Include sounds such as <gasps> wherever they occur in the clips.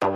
Hello,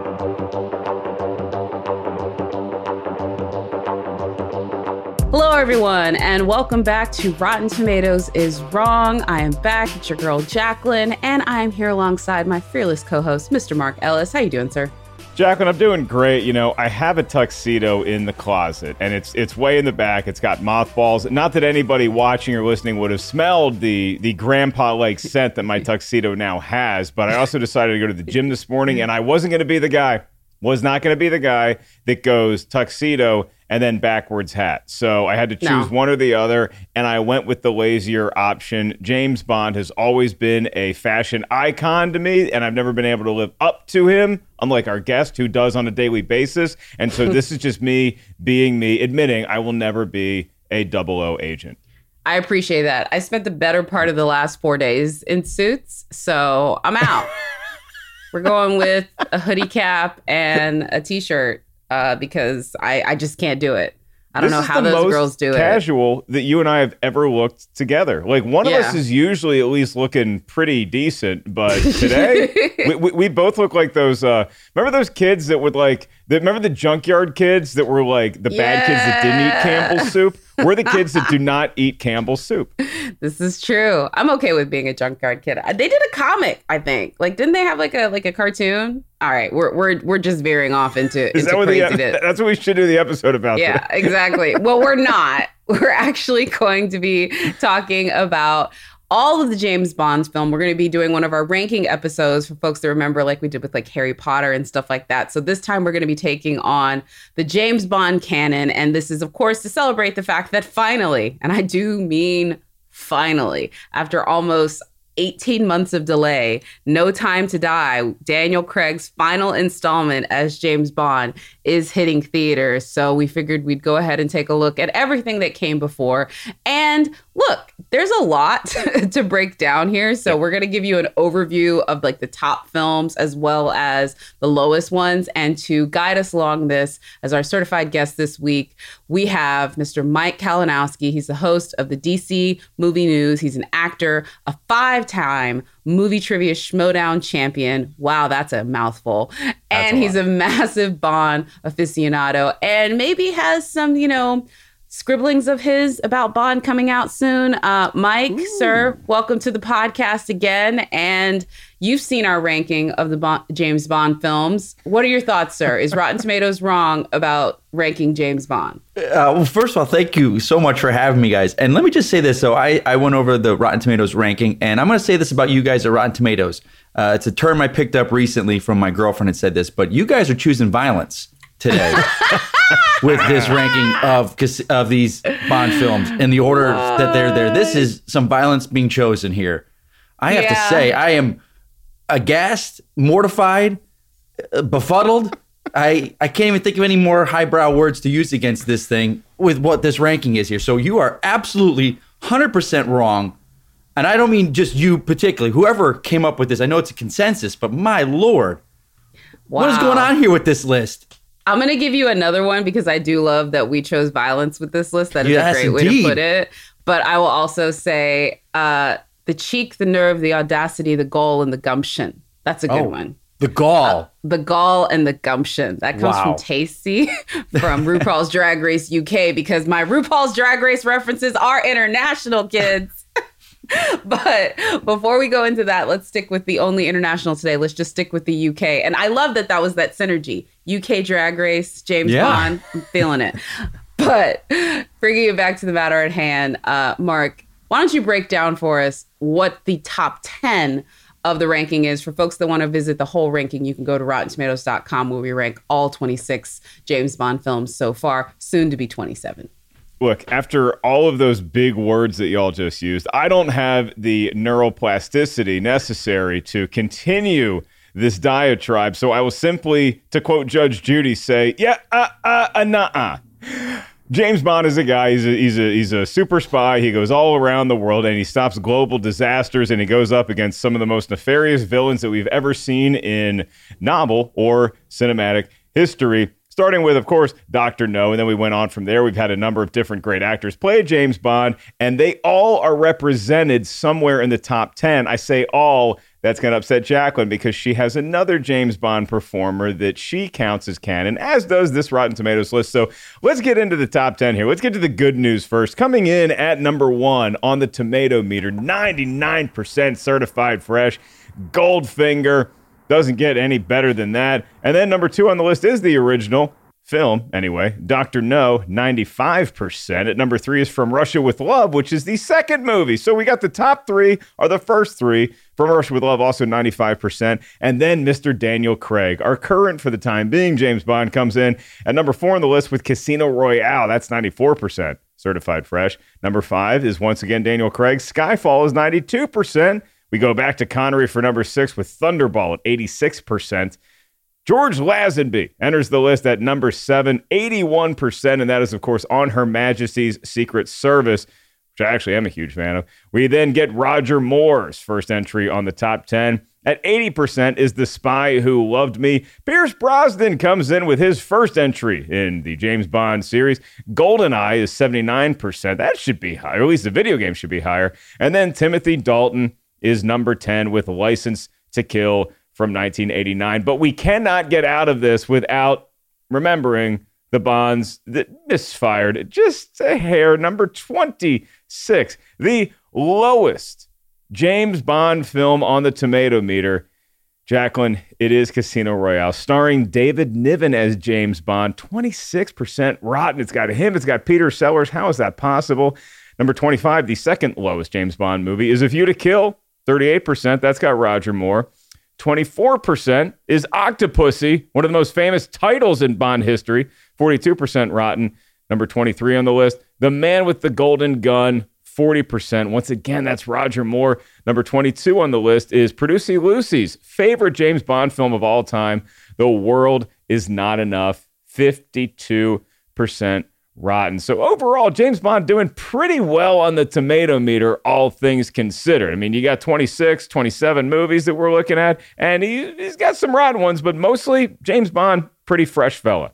everyone, and welcome back to Rotten Tomatoes is Wrong. I am back. It's your girl Jacqueline, and I am here alongside my fearless co-host, Mr. Mark Ellis. How you doing, sir? Jacqueline, I'm doing great. You know, I have a tuxedo in the closet, and it's it's way in the back. It's got mothballs. Not that anybody watching or listening would have smelled the the grandpa like scent that my tuxedo now has. But I also decided to go to the gym this morning, and I wasn't going to be the guy. Was not going to be the guy that goes tuxedo and then backwards hat. So I had to choose No. one or the other, and I went with the lazier option. James Bond has always been a fashion icon to me, and I've never been able to live up to him, unlike our guest who does on a daily basis. And so this is just me being me, admitting I will never be a double O agent. I appreciate that. I spent the better part of the last four days in suits, so I'm out. <laughs> We're going with a hoodie cap and a t-shirt uh, because I, I just can't do it. I don't This know how those girls do it. Casual that you and I have ever looked together. Like one of us is usually at least looking pretty decent, but <laughs> today we, we, we both look like those. Uh, remember those kids that would like? That, remember the junkyard kids that were like the bad kids that didn't eat Campbell's soup? We're the kids that do <laughs> not eat Campbell's soup. This is true. I'm okay with being a junkyard kid. Uh, they did a comic, I think. Like, didn't they have like a like a cartoon? All right, we're we're we're just veering off into Is into that what the, craziness. that's what we should do the episode about? yeah, <laughs> exactly. well, we're not. <laughs> We're actually going to be talking about all of the James Bond film. We're going to be doing one of our ranking episodes for folks that remember, like we did with like Harry Potter and stuff like that. So this time we're going to be taking on the James Bond canon, and this is, of course, to celebrate the fact that finally, and I do mean finally, after almost 18 months of delay, No Time to Die, Daniel Craig's final installment as James Bond is hitting theaters. So we figured we'd go ahead and take a look at everything that came before. And look, there's a lot <laughs> to break down here. So we're going to give you an overview of like the top films as well as the lowest ones. And to guide us along this, as our certified guest this week, we have Mr. Mike Kalinowski. He's the host of the DC Movie News. He's an actor, a five time movie trivia schmodown champion. Wow, that's a mouthful. and a he's a massive Bond aficionado and maybe has some, you know, scribblings of his about Bond coming out soon. Uh, Mike, sir, welcome to the podcast again. And you've seen our ranking of the Bond, James Bond films. What are your thoughts, sir? Is Rotten <laughs> Tomatoes wrong about ranking James Bond? Uh, well, first of all, thank you so much for having me, guys. And let me just say this. So I, I went over the Rotten Tomatoes ranking, and I'm going to say this about you guys at Rotten Tomatoes. Uh, it's a term I picked up recently from my girlfriend had said this, but you guys are choosing violence today <laughs> with this ranking of of these Bond films in the order that they're there. This is some violence being chosen here. I have Yeah. to say, I am aghast, mortified, uh, befuddled. I, I can't even think of any more highbrow words to use against this thing with what this ranking is here. So you are absolutely 100% wrong. And I don't mean just you particularly, whoever came up with this. I know it's a consensus, but my lord, what is going on here with this list? I'm gonna give you another one because I do love that we chose violence with this list. That is Yes, a great way to put it. But I will also say uh, the cheek, the nerve, the audacity, the goal, and the gumption. That's a good Oh. one. The gall. the gall and the gumption. That comes Wow. from Tasty <laughs> from RuPaul's Drag Race UK because my RuPaul's Drag Race references are international, kids. <laughs> but before we go into that, let's stick with the only international today. Let's just stick with the UK. And I love that that was that synergy. UK Drag Race, James Yeah. Bond, I'm feeling it. <laughs> But bringing it back to the matter at hand, uh, Mark, why don't you break down for us what the top 10 of the ranking is? For folks that want to visit the whole ranking, you can go to RottenTomatoes.com where we rank all 26 James Bond films so far, soon to be 27. Look, after all of those big words that y'all just used, I don't have the neuroplasticity necessary to continue this diatribe. So I will simply, to quote Judge Judy, say, yeah, uh, uh, uh, nah, James Bond is a guy. He's a, he's a he's a super spy. He goes all around the world and he stops global disasters and he goes up against some of the most nefarious villains that we've ever seen in novel or cinematic history. Starting with, of course, Doctor No, and then we went on from there. We've had a number of different great actors play James Bond, and they all are represented somewhere in the top ten. I say all. That's going to upset Jacqueline because she has another James Bond performer that she counts as canon, as does this Rotten Tomatoes list. So let's get into the top 10 here. Let's get to the good news first. Coming in at number one on the tomato meter, 99% certified fresh, Goldfinger. Doesn't get any better than that. And then number two on the list is the original film, anyway. Dr. No, 95%. At number three is From Russia with Love, which is the second movie. So we got the top three, are the first three. From Russia with Love, also 95%. And then Mr. Daniel Craig, our current for the time being James Bond, comes in at number four on the list with Casino Royale. That's 94% certified fresh. Number five is once again Daniel Craig. Skyfall is 92%. We go back to Connery for number six with Thunderball at 86%. George Lazenby enters the list at number seven, 81%, and that is, of course, on Her Majesty's Secret Service, which I actually am a huge fan of. We then get Roger Moore's first entry on the top 10. At 80% is The Spy Who Loved Me. Pierce Brosnan comes in with his first entry in the James Bond series. GoldenEye is 79%. That should be higher. At least the video game should be higher. And then Timothy Dalton is number 10 with License to Kill from 1989. But we cannot get out of this without remembering the bonds that misfired just a hair. Number 26, the lowest James Bond film on the tomato meter. Jacqueline, it is Casino Royale, starring David Niven as James Bond. 26% rotten. It's got him, it's got Peter Sellers. How is that possible? Number 25, the second lowest James Bond movie, is A View to Kill. 38%. That's got Roger Moore. 24% is Octopussy, one of the most famous titles in Bond history. 42% rotten. Number 23 on the list, The Man with the Golden Gun. 40%. Once again, that's Roger Moore. Number 22 on the list is Producy Lucy's favorite James Bond film of all time, The World Is Not Enough. 52% rotten. So overall, James Bond doing pretty well on the tomato meter, all things considered. I mean, you got 26, 27 movies that we're looking at, and he, he's got some rotten ones, but mostly James Bond, pretty fresh fella.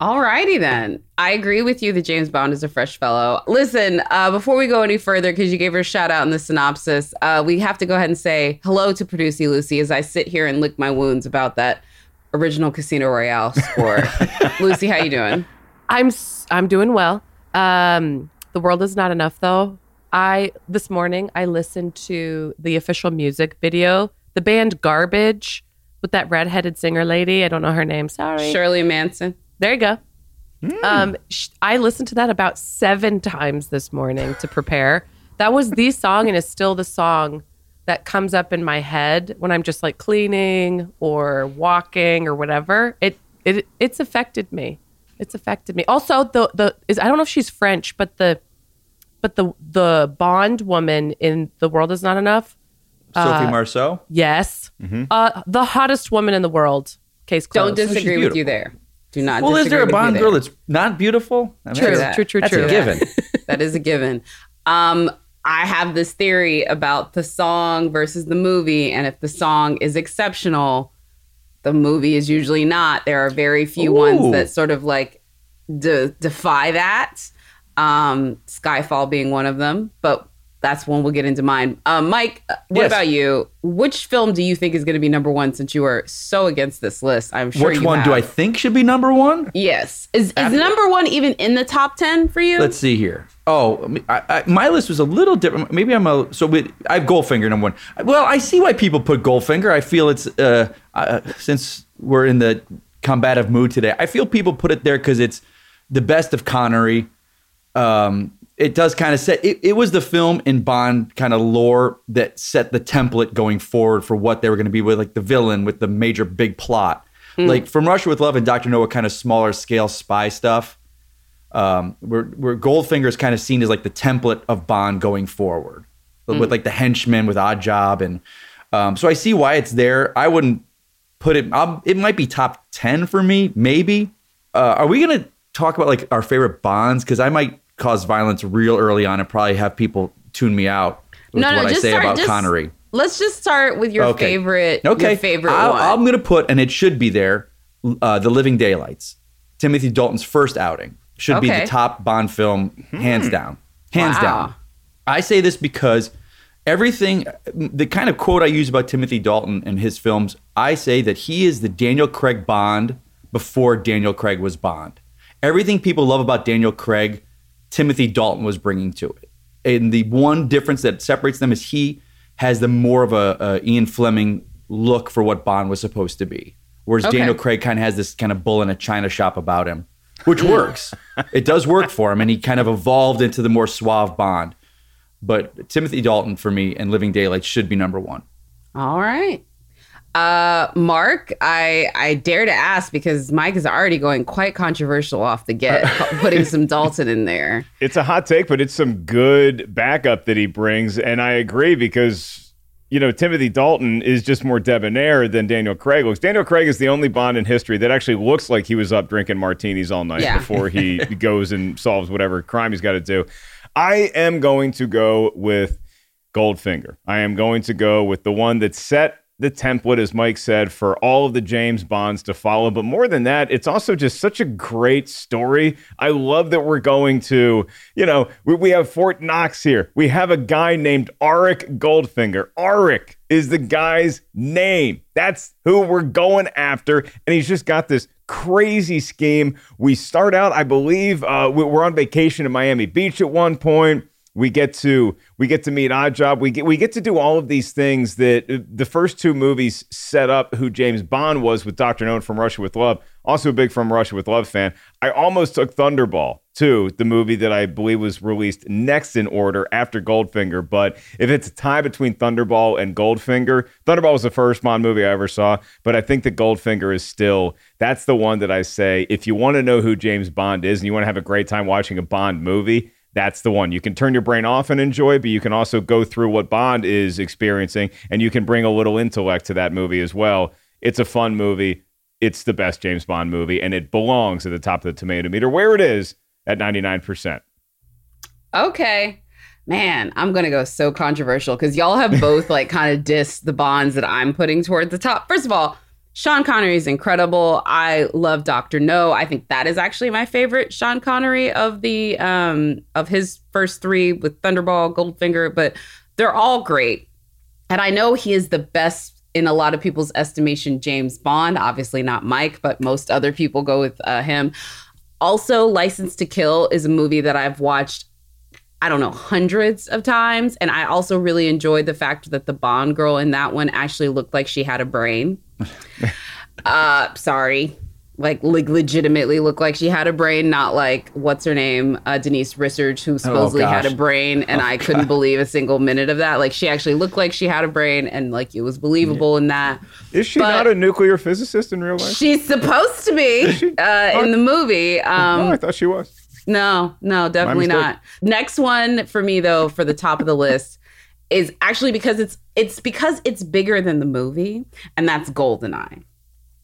All righty then. I agree with you that James Bond is a fresh fellow. Listen, uh, before we go any further, because you gave her a shout out in the synopsis, uh, we have to go ahead and say hello to Producy Lucy as I sit here and lick my wounds about that original Casino Royale score. <laughs> Lucy, how you doing? I'm s- I'm doing well. Um, the world is not enough though. I this morning I listened to the official music video, the band Garbage with that redheaded singer lady. I don't know her name. Sorry. Shirley Manson. There you go. Um, sh- I listened to that about seven times this morning to prepare. That was the song, and is still the song that comes up in my head when I'm just like cleaning or walking or whatever. It it it's affected me. It's affected me. Also, the the is I don't know if she's French, but the but the the Bond woman in The World Is Not Enough. Sophie Marceau. Yes, uh, the hottest woman in the world. Case Don't closed. disagree with you there. Do not Well, is there a disagree with you Bond there. girl that's not beautiful? I mean, True, that's- true, true, that's true. a given. <laughs> that is a given. Um, I have this theory about the song versus the movie, and if the song is exceptional, the movie is usually not. There are very few Ooh. ones that sort of like de- defy that. Um, Skyfall being one of them, but that's when we'll get into mine. Um, Mike, uh, what Yes. about you? Which film do you think is going to be number one since you are so against this list? I'm sure Which one do I think should be number one? Yes. Is, is number one even in the top 10 for you? Let's see here. Oh, I, I, my list was a little different. Maybe I'm a so with, I have Goldfinger number one. Well, I see why people put Goldfinger. I feel it's uh, uh since we're in the combative mood today. I feel people put it there because it's the best of Connery. Um, it does kind of set. It, it was the film in Bond kind of lore that set the template going forward for what they were going to be with, like the villain with the major big plot. Like from Russia with Love and Doctor No, were kind of smaller scale spy stuff um, where, where Goldfinger is kind of seen as like the template of Bond going forward, with like the henchmen with Odd Job, and um, so I see why it's there. I wouldn't put it. i it might be top ten for me, maybe. Uh, are we gonna talk about like our favorite Bonds? Because I might cause violence real early on and probably have people tune me out with what I say start- about just- Connery. Let's just start with your Okay. favorite. Okay, Your favorite I'll, one. I'm going to put, and it should be there, uh, The Living Daylights. Timothy Dalton's first outing should be the top Bond film, hands down, hands Wow. down. I say this because everything, the kind of quote I use about Timothy Dalton and his films, I say that he is the Daniel Craig Bond before Daniel Craig was Bond. Everything people love about Daniel Craig, Timothy Dalton was bringing to it. And the one difference that separates them is he has the more of a, a Ian Fleming look for what Bond was supposed to be, whereas Okay. Daniel Craig kind of has this kind of bull in a china shop about him, which works. <laughs> it does work for him, and he kind of evolved into the more suave Bond. But Timothy Dalton for me and Living Daylight should be number one. All right. Uh, Mark, I I dare to ask because Mike is already going quite controversial off the get, <laughs> putting some Dalton in there. It's a hot take, but it's some good backup that he brings. And I agree because, you know, Timothy Dalton is just more debonair than Daniel Craig looks. Daniel Craig is the only Bond in history that actually looks like he was up drinking martinis all night Yeah. before he <laughs> goes and solves whatever crime he's got to do. I am going to go with Goldfinger. I am going to go with the one that set the template, as Mike said, for all of the James Bonds to follow. But more than that, it's also just such a great story. I love that we're going to, you know, we, we have Fort Knox here. We have a guy named Auric Goldfinger. Auric is the guy's name. That's who we're going after. And he's just got this crazy scheme. We start out, I believe, uh, we- we're on vacation in Miami Beach at one point we get to we get to meet Oddjob. We get we get to do all of these things that uh, the first two movies set up who James Bond was with Doctor No From Russia with Love. Also a big From Russia with Love fan. I almost took Thunderball too, the movie that I believe was released next in order after Goldfinger. But if it's a tie between Thunderball and Goldfinger, Thunderball was the first Bond movie I ever saw. But I think that Goldfinger is still that's the one that I say if you want to know who James Bond is and you want to have a great time watching a Bond movie that's the one. You can turn your brain off and enjoy, but you can also go through what Bond is experiencing and you can bring a little intellect to that movie as well. It's a fun movie. It's the best James Bond movie, and it belongs at the top of the tomato meter where it is at 99%. Okay. Man, I'm gonna go so controversial because y'all have both like kind of dissed the bonds that I'm putting toward the top. First of all, Sean Connery is incredible. I love Doctor No. I think that is actually my favorite Sean Connery of the um of his first three with Thunderball, Goldfinger, but they're all great. And I know he is the best in a lot of people's estimation, James Bond. Obviously not Mike, but most other people go with uh, him. Also, License to Kill is a movie that I've watched I don't know, hundreds of times. And I also really enjoyed the fact that the Bond girl in that one actually looked like she had a brain. <laughs> uh, sorry. Like, like legitimately looked like she had a brain, not like what's her name, uh, Denise Richards, who supposedly had a brain, and I couldn't believe a single minute of that. Like, she actually looked like she had a brain, and like it was believable in that. Is she But- not a nuclear physicist in real life? She's supposed to be uh, in the movie. Um, oh, I thought she was. No, no, definitely not. Next one for me though, for the top of the list, is actually because it's it's because it's bigger than the movie, and that's Goldeneye.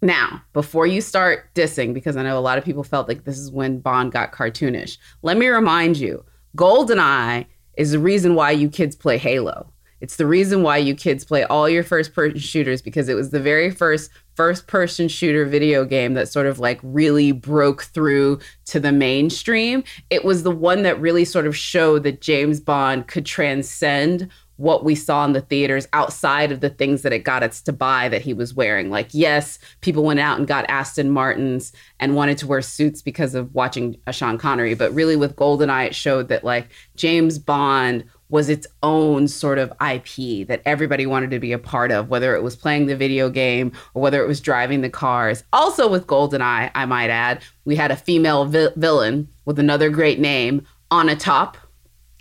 Now, before you start dissing, because I know a lot of people felt like this is when Bond got cartoonish, let me remind you, Goldeneye is the reason why you kids play Halo. It's the reason why you kids play all your first person shooters because it was the very first first person shooter video game that sort of like really broke through to the mainstream. It was the one that really sort of showed that James Bond could transcend what we saw in the theaters outside of the things that it got us to buy that he was wearing. Like, yes, people went out and got Aston Martins and wanted to wear suits because of watching a Sean Connery. But really, with GoldenEye, it showed that like James Bond was its own sort of IP that everybody wanted to be a part of, whether it was playing the video game or whether it was driving the cars. Also, with GoldenEye, I might add, we had a female vi- villain with another great name, Onatopp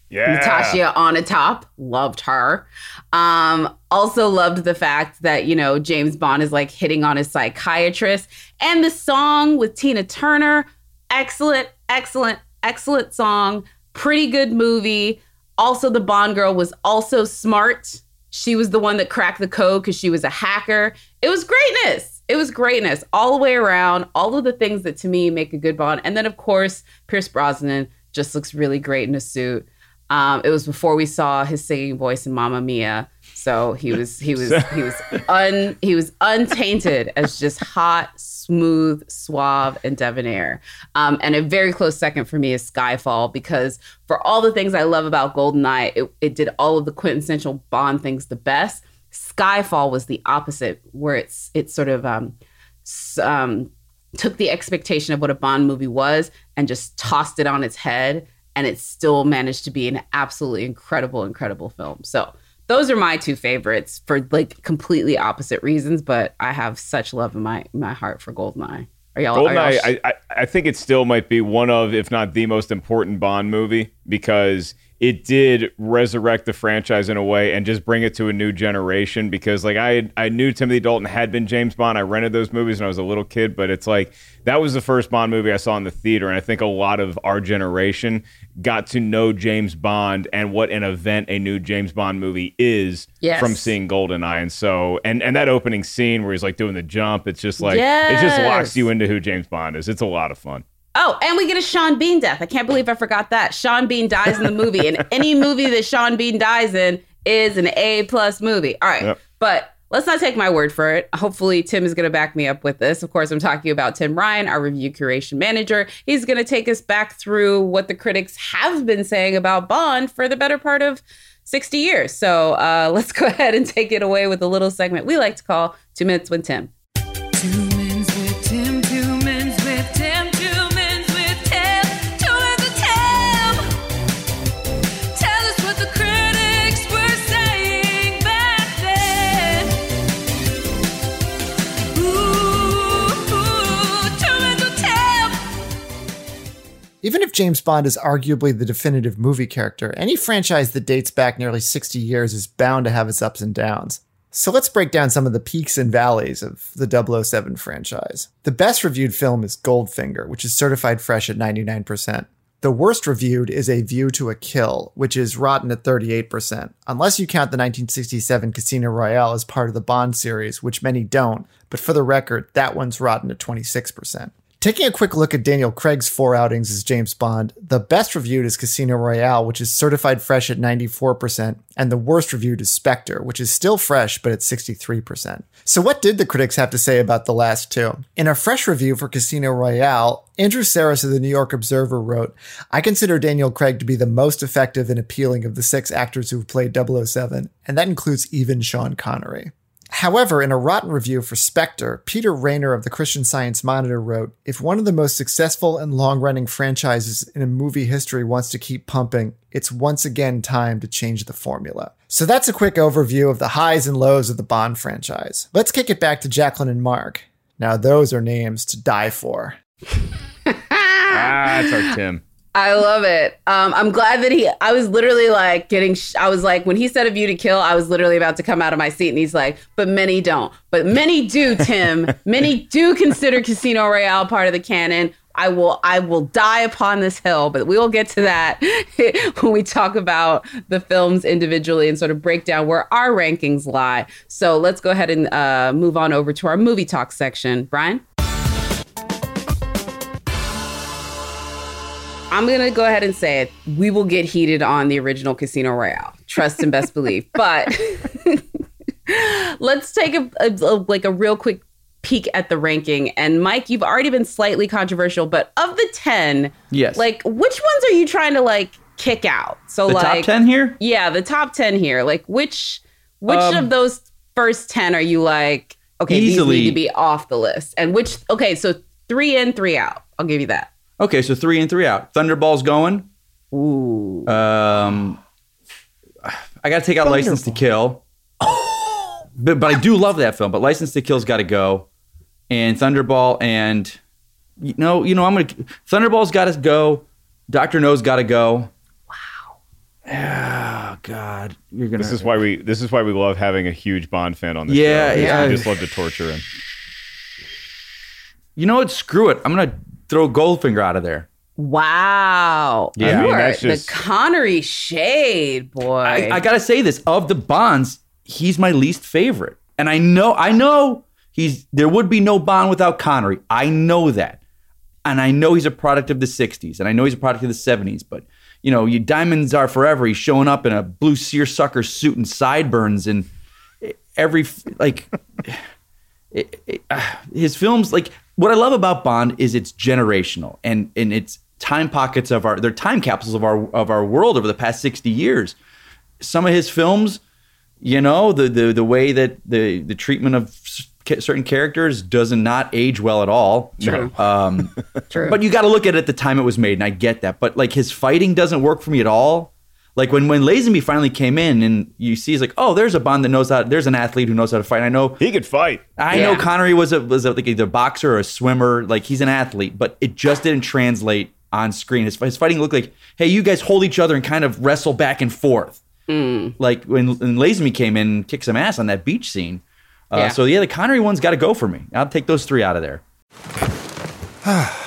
Yeah. Natasha Onatopp. Loved her. Um, also loved the fact that, you know, James Bond is like hitting on his psychiatrist. And the song with Tina Turner, excellent, excellent, excellent song. Pretty good movie. Also, the Bond girl was also smart. She was the one that cracked the code because she was a hacker. It was greatness. It was greatness all the way around. All of the things that to me make a good Bond. And then, of course, Pierce Brosnan just looks really great in a suit. Um, it was before we saw his singing voice in Mamma Mia, so he was he was <laughs> he was un he was untainted as just hot, smooth, suave, and debonair. Um, and a very close second for me is Skyfall because for all the things I love about Goldeneye, it, it did all of the quintessential Bond things the best. Skyfall was the opposite, where it's it's sort of um, um, took the expectation of what a Bond movie was and just tossed it on its head, and it still managed to be an absolutely incredible, incredible film. So those are my two favorites for like completely opposite reasons, but I have such love in my my heart for Goldeneye. Are y'all? are y'all Goldeneye, sh- I, I, I think it still might be one of, if not the most important Bond movie because it did resurrect the franchise in a way and just bring it to a new generation. Because like I, I knew Timothy Dalton had been James Bond. I rented those movies when I was a little kid, but it's like that was the first Bond movie I saw in the theater, and I think a lot of our generation got to know James Bond and what an event a new James Bond movie is Yes. from seeing Goldeneye. And so, and and that opening scene where he's like doing the jump, it's just like it just locks you into who James Bond is. It's a lot of fun. Oh, and we get a Sean Bean death. I can't believe I forgot that. Sean Bean dies in the movie, and <laughs> any movie that Sean Bean dies in is an A plus movie. All right, Yep. but let's not take my word for it. Hopefully, Tim is going to back me up with this. Of course, I'm talking about Tim Ryan, our review curation manager. He's going to take us back through what the critics have been saying about Bond for the better part of 60 years. So uh, <laughs> let's go ahead and take it away with a little segment we like to call Two Minutes with Tim. Two Even if James Bond is arguably the definitive movie character, any franchise that dates back nearly 60 years is bound to have its ups and downs. So let's break down some of the peaks and valleys of the 007 franchise. The best reviewed film is Goldfinger, which is certified fresh at 99%. The worst reviewed is A View to a Kill, which is rotten at 38%, unless you count the 1967 Casino Royale as part of the Bond series, which many don't, but for the record, that one's rotten at 26%. Taking a quick look at Daniel Craig's four outings as James Bond, the best reviewed is Casino Royale, which is certified fresh at 94%, and the worst reviewed is Spectre, which is still fresh but at 63%. So, what did the critics have to say about the last two? In a fresh review for Casino Royale, Andrew Sarris of the New York Observer wrote, I consider Daniel Craig to be the most effective and appealing of the six actors who've played 007, and that includes even Sean Connery. However, in a rotten review for Spectre, Peter Rainer of the Christian Science Monitor wrote If one of the most successful and long running franchises in movie history wants to keep pumping, it's once again time to change the formula. So that's a quick overview of the highs and lows of the Bond franchise. Let's kick it back to Jacqueline and Mark. Now, those are names to die for. <laughs> Ah, that's our Tim. I love it. Um, I'm glad that he. I was literally like getting. Sh- I was like, when he said "A View to Kill," I was literally about to come out of my seat, and he's like, "But many don't. But many do, Tim. <laughs> many do consider Casino Royale part of the canon." I will. I will die upon this hill, but we will get to that <laughs> when we talk about the films individually and sort of break down where our rankings lie. So let's go ahead and uh, move on over to our movie talk section. Brian. I'm gonna go ahead and say it. We will get heated on the original Casino Royale. Trust and best believe. <laughs> But let's take a, a- a- like a real quick peek at the ranking. And Mike, you've already been slightly controversial, but of the ten, Yes. like which ones are you trying to like kick out? So the like top 10 here? Yeah, the top ten here. Like which which Um, of those first ten are you like? Okay, Easily- these need to be off the list. And which? Okay, so three in, three out. I'll give you that. Okay, so three and three out. Thunderball's going. Ooh. Um, I got to take out License to Kill. but, but I do love that film. But License to Kill's got to go, and Thunderball and you know, you know, I'm gonna Thunderball's got to go. Doctor No's got to go. Wow. Oh <sighs> God, you're gonna. This is why we this is why we love having a huge Bond fan on the show. Yeah, show. yeah. We just love to torture him. You know what? Screw it. I'm gonna throw Goldfinger out of there. Wow. Yeah. You I mean, are just- the Connery shade, boy. I, I gotta say this of the Bonds, he's my least favorite, and I know, I know he's there would be no Bond without Connery. I know that, and I know he's a product of the '60s, and I know he's a product of the '70s. But you know, you diamonds are forever. He's showing up in a blue seersucker suit and sideburns, and every like <sighs> it, it, uh, his films like what I love about Bond is it's generational and and it's time pockets of our they're time capsules of our of our world over the past 60 years. Some of his films, you know, the the the way that the the treatment of certain characters does not age well at all. True. <laughs> Um, True. but you got to look at it at the time it was made, and I get that. But like his fighting doesn't work for me at all. Like when when Lazenby finally came in, and you see, he's like, oh, there's a Bond that knows how. There's an athlete who knows how to fight. I know He could fight. I Yeah. know Connery was a was a, like either a boxer or a swimmer. Like he's an athlete, but it just didn't translate on screen. His, his fighting looked like, hey, you guys hold each other and kind of wrestle back and forth. Like when, when Lazenby came in and kicked some ass on that beach scene. Uh, Yeah. So yeah, the Connery one's got to go for me. I'll take those three out of there. <sighs> <sighs> <sighs>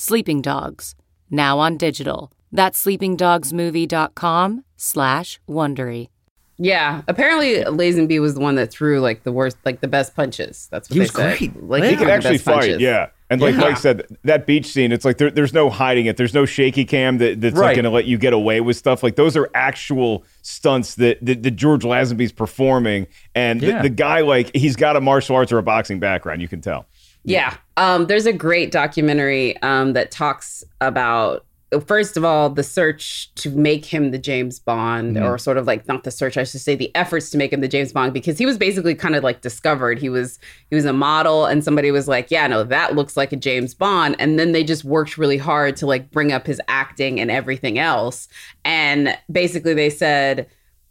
Sleeping Dogs, now on digital. That's sleepingdogsmovie.com slash Wondery. yeah. Apparently, Lazenby was the one that threw like the worst, like the best punches. That's what He they was said. great. Like He threw could actually fight, punches. yeah. And like Yeah. Mike said, that beach scene, it's like there, there's no hiding it. There's no shaky cam that, that's like going to let you get away with stuff. Like those are actual stunts that, that, that George Lazenby's performing. And Yeah. the, the guy, like, he's got a martial arts or a boxing background. You can tell. Yeah. Um, there's a great documentary um, that talks about, first of all, the search to make him the James Bond, or sort of like not the search, I should say, the efforts to make him the James Bond, because he was basically kind of like discovered. He was he was a model, and somebody was like, "Yeah, no, that looks like a James Bond," and then they just worked really hard to like bring up his acting and everything else, and basically they said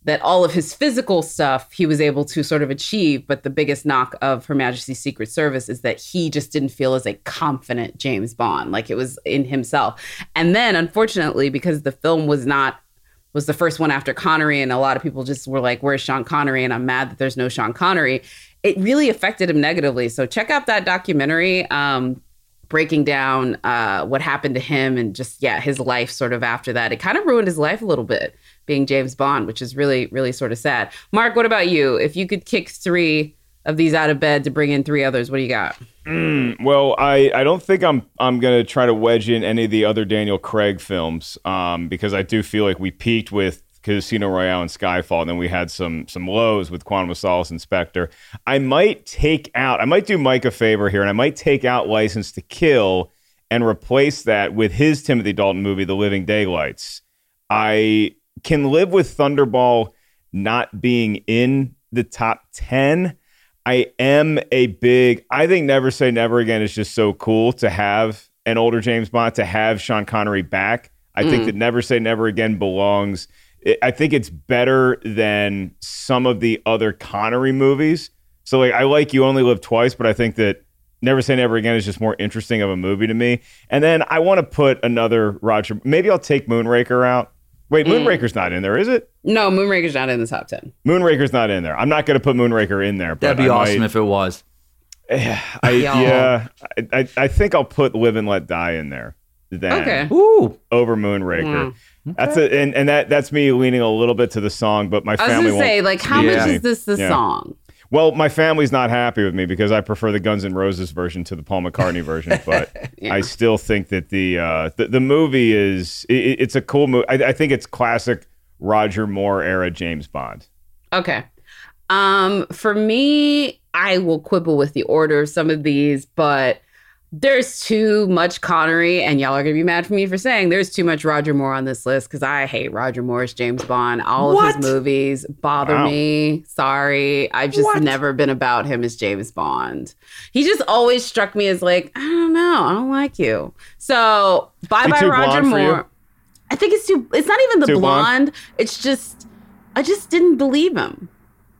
that all of his physical stuff he was able to sort of achieve. But the biggest knock of Her Majesty's Secret Service is that he just didn't feel as a confident James Bond, like it was in himself. And then, unfortunately, because the film was not was the first one after Connery, and a lot of people just were like, "Where's Sean Connery?" And I'm mad that there's no Sean Connery. It really affected him negatively. So check out that documentary. Um, breaking down uh, what happened to him and just yeah his life sort of after that it kind of ruined his life a little bit being james bond which is really really sort of sad mark what about you if you could kick three of these out of bed to bring in three others what do you got Well, I, I don't think I'm I'm gonna try to wedge in any of the other Daniel Craig films um, because I do feel like we peaked with Casino Royale and Skyfall, and then we had some some lows with Quantum of Solace and Spectre. I might take out I might do Mike a favor here, and I might take out License to Kill and replace that with his Timothy Dalton movie, The Living Daylights. I can live with Thunderball not being in the top 10. I am a big, I think Never Say Never Again is just so cool to have an older James Bond, to have Sean Connery back. I think mm. that Never Say Never Again belongs. I- I think it's better than some of the other Connery movies. So, like, I like You Only Live Twice, but I think that Never Say Never Again is just more interesting of a movie to me. And then I want to put another Roger. Maybe I'll take Moonraker out. Wait, mm. Moonraker's not in there, is it? No, Moonraker's not in the top 10. Moonraker's not in there. I'm not going to put Moonraker in there. But That'd be I awesome might- if it was. <sighs> I, Y'all. yeah, I, I, I think I'll put Live and Let Die in there. Then Okay. Ooh. over Moonraker. Mm. That's it, and and that that's me leaning a little bit to the song, but my I was family gonna won't. say, like, how Yeah. much is this the Yeah. song? Well, my family's not happy with me because I prefer the Guns N' Roses version to the Paul McCartney version, <laughs> but I still think that the uh, the, the movie is it, it's a cool movie. I, I think it's classic Roger Moore era James Bond. Okay. Um, for me, I will quibble with the order of some of these, but there's too much Connery, and y'all are gonna be mad for me for saying there's too much Roger Moore on this list because I hate Roger Moore's James Bond. All of his movies bother Wow. me. Sorry, I've just What? never been about him as James Bond. He just always struck me as like I don't know, I don't like you. So bye bye Roger blonde for you? Moore. I think it's too. It's not even the blonde? blonde. It's just I just didn't believe him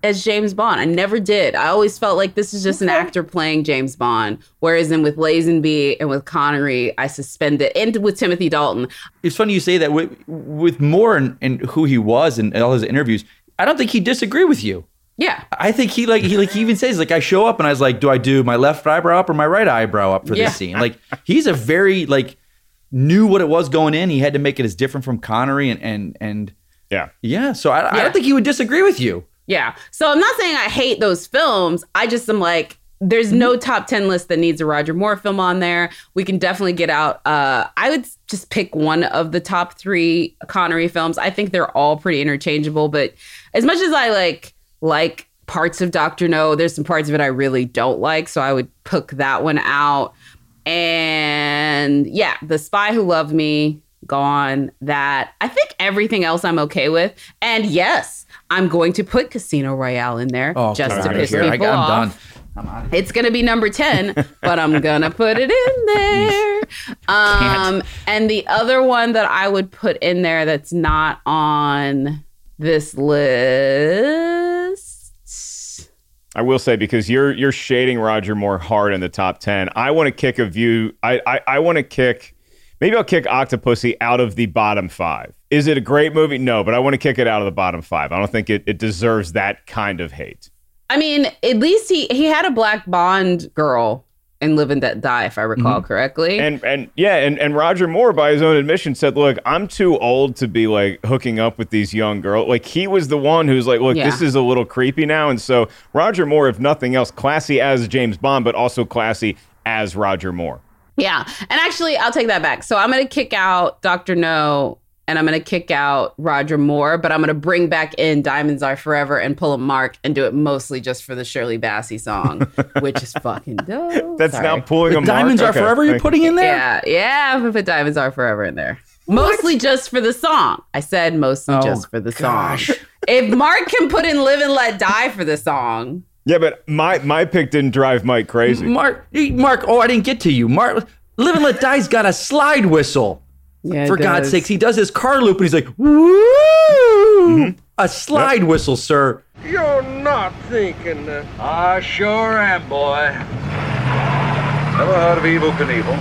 as James Bond. I never did. I always felt like this is just an actor playing James Bond. Whereas in with Lazenby and with Connery, I suspended, and with Timothy Dalton, It's funny you say that with, with Moore and, and who he was and all his interviews. I don't think he'd disagree with you. yeah, I think he like he like he even says like I show up and I was like, do I do my left eyebrow up or my right eyebrow up for Yeah. this scene? Like he's a very like knew what it was going in. He had to make it as different from Connery and and and Yeah, yeah. So I, I don't think he would disagree with you. Yeah. So I'm not saying I hate those films. I just am like. There's no top 10 list that needs a Roger Moore film on there. We can definitely get out. Uh, I would just pick one of the top three Connery films. I think they're all pretty interchangeable, but as much as I like like parts of Doctor No, there's some parts of it I really don't like, so I would pick that one out. And yeah, The Spy Who Loved Me, gone. That I think everything else I'm okay with. And yes, I'm going to put Casino Royale in there Oh, just to piss people I, I'm off. done. It's gonna be number 10, <laughs> but I'm gonna put it in there. Um, and the other one that I would put in there that's not on this list. I will say because you're you're shading Roger Moore hard in the top ten. I want to kick a view. I I, I want to kick. Maybe I'll kick Octopussy out of the bottom five. Is it a great movie? No, but I want to kick it out of the bottom five. I don't think it, it deserves that kind of hate. I mean, at least he he had a black Bond girl in Live and Let Die, if I recall mm-hmm. correctly. And and yeah, and, and Roger Moore, by his own admission, said, "Look, I'm too old to be like hooking up with these young girls." Like he was the one who's like, "Look, Yeah. this is a little creepy now." And so Roger Moore, if nothing else, classy as James Bond, but also classy as Roger Moore. Yeah. And actually, I'll take that back. So I'm going to kick out Dr. No and I'm going to kick out Roger Moore, but I'm going to bring back in Diamonds Are Forever and pull a Mark and do it mostly just for the Shirley Bassey song, <laughs> which is fucking dope. That's Sorry. now pulling The a mark? diamonds are Okay, forever. You're putting in there. Yeah. Yeah. I'm going to put Diamonds Are Forever in there. Mostly just for the song. I said mostly Oh, just for the gosh. song. If Mark can put in Live and Let Die for the song, Yeah, but my my pick didn't drive Mike crazy. Mark, Mark. Oh, I didn't get to you. Mark, Live and Let Die's got a slide whistle. yeah, For God's does. sakes, he does his car loop and he's like, woo! Mm-hmm. A slide whistle, sir. You're not thinking that. I sure am, boy. Never heard of Evel Knievel.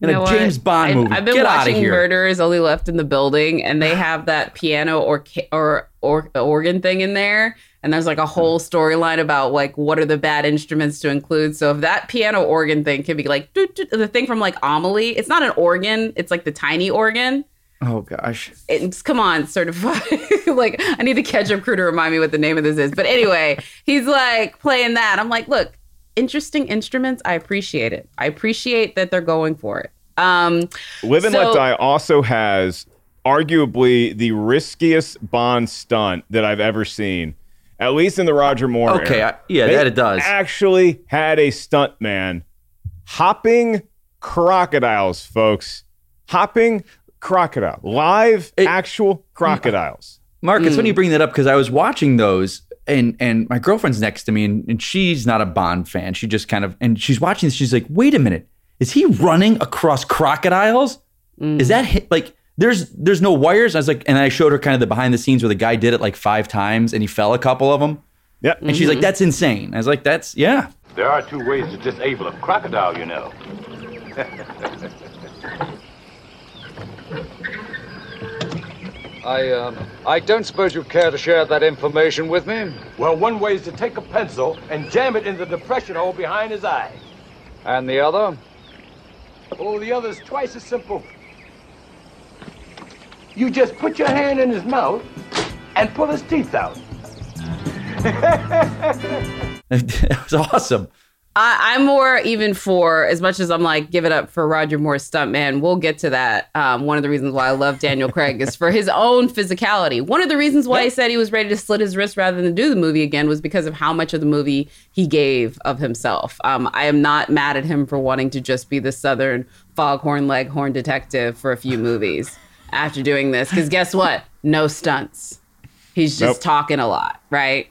In You know a what? James Bond I've, movie. I've been Get watching here. Murderers Only Left in the Building, and they <sighs> have that piano or or or organ thing in there, and there's like a whole storyline about like what are the bad instruments to include. So if that piano organ thing can be like the thing from like Amelie, it's not an organ, it's like the tiny organ. Oh gosh. It's come on, certified. <laughs> like I need the ketchup crew to remind me what the name of this is. But anyway, he's like playing that. I'm like, look, interesting instruments. I appreciate it. I appreciate that they're going for it. Um, Live and So- Let Die also has arguably the riskiest Bond stunt that I've ever seen, at least in the Roger Moore. Okay, era. I- yeah, They that it does. Actually, had a stunt man hopping crocodiles, folks. Hopping crocodile, live actual crocodiles. Mark, it's Mm. when you bring that up because I was watching those and and my girlfriend's next to me and, and she's not a Bond fan. She just kind of and she's watching this. She's like, wait a minute, is he running across crocodiles? Is that hi- like there's there's no wires? I was like, and I showed her kind of the behind the scenes where the guy did it like five times and he fell a couple of them. Yep. And she's like, mm-hmm. that's insane. I was like, that's yeah. There are two ways to disable a crocodile, you know. <laughs> I, um, I don't suppose you care to share that information with me? Well, one way is to take a pencil and jam it in the depression hole behind his eye. And the other? Oh, the other's twice as simple. You just put your hand in his mouth and pull his teeth out. <laughs> <laughs> it was awesome. I, I'm more even for as much as I'm like give it up for Roger Moore's stuntman. We'll get to that. Um, one of the reasons why I love Daniel Craig is for his own physicality. One of the reasons why he said he was ready to slit his wrist rather than do the movie again was because of how much of the movie he gave of himself. Um, I am not mad at him for wanting to just be the Southern foghorn leghorn detective for a few movies after doing this. Because guess what? No stunts. He's just Nope. talking a lot, right?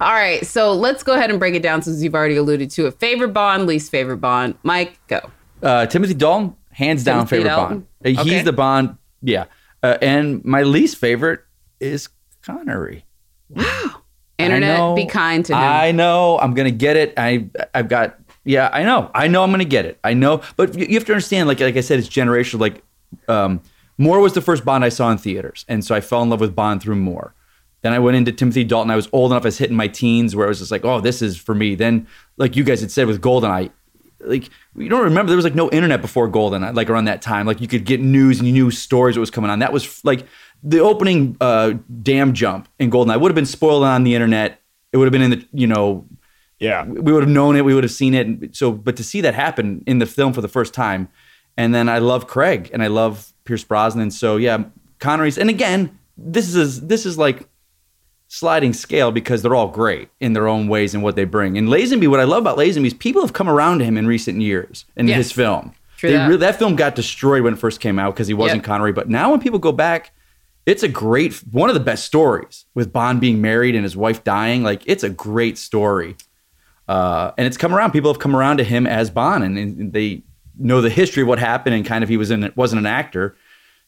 All right, so let's go ahead and break it down since you've already alluded to it. Favorite Bond, least favorite Bond. Mike, go. Uh, Timothy Dalton, hands down Timothy favorite Dalton? Bond. Uh, Okay. He's the Bond, yeah. Uh, and my least favorite is Connery. Wow. <gasps> Internet, know- be kind to him. I know. I'm gonna get it. I I've got. Yeah, I know. I know. I'm gonna get it. I know. But you, you have to understand. Like like I said, it's generational. Like um, Moore was the first Bond I saw in theaters, and so I fell in love with Bond through Moore. Then I went into Timothy Dalton. I was old enough. I was hitting my teens, where I was just like, "Oh, this is for me." Then, like you guys had said with Goldeneye, like you don't remember there was like no internet before Goldeneye, like around that time. Like you could get news and you knew stories what was coming on. That was like the opening uh, dam jump in Goldeneye would have been spoiled on the internet. It would have been in the you know Yeah. we would have known it. We would have seen it. So, but to see that happen in the film for the first time, and then I love Craig and I love Pierce Brosnan. So yeah, Connery's. And again, this is this is like sliding scale because they're all great in their own ways and what they bring. And Lazenby, what I love about Lazenby is people have come around to him in recent years in Yes. his film. True They that. re- that film got destroyed when it first came out because he wasn't Yep. Connery. But now when people go back, it's a great one of the best stories with Bond being married and his wife dying. Like it's a great story, uh, and it's come around. People have come around to him as Bond, and, and they know the history of what happened and kind of he was in it wasn't an actor.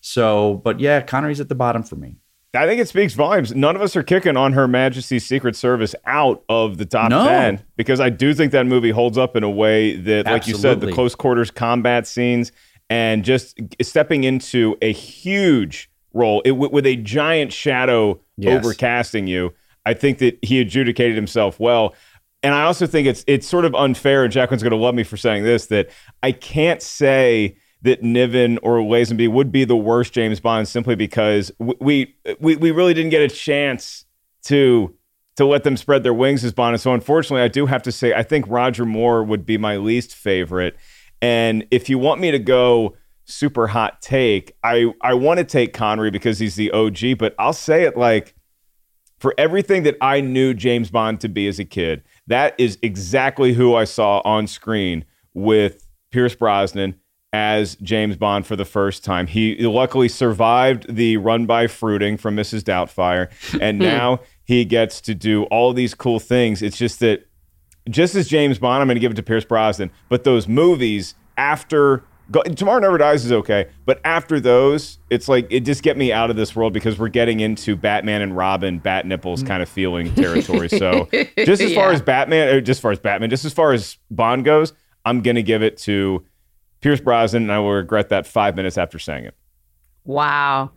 So, but yeah, Connery's at the bottom for me. I think it speaks volumes. None of us are kicking on Her Majesty's Secret Service out of the top No. 10 because I do think that movie holds up in a way that, like you said, the close quarters combat scenes and just stepping into a huge role it, with with a giant shadow Yes. overcasting you. I think that he adjudicated himself well. And I also think it's it's sort of unfair, and Jacqueline's going to love me for saying this, that I can't say that Niven or Lazenby would be the worst James Bond simply because we we we really didn't get a chance to to let them spread their wings as Bond. And so unfortunately, I do have to say I think Roger Moore would be my least favorite. And if you want me to go super hot take, I I want to take Connery because he's the OG, but I'll say it like for everything that I knew James Bond to be as a kid, that is exactly who I saw on screen with Pierce Brosnan as James Bond for the first time. He luckily survived the run by fruiting from Mrs. Doubtfire, and hmm. now he gets to do all these cool things. It's just that just as James Bond, I'm going to give it to Pierce Brosnan. But those movies after go, Tomorrow Never Dies is okay, but after those, it's like it just get me out of this world because we're getting into Batman and Robin, bat nipples kind of feeling territory. So <laughs> just as far as Batman, or just as far as Batman, just as far as Bond goes, I'm going to give it to Pierce Brosnan, and I will regret that five minutes after saying it. Wow.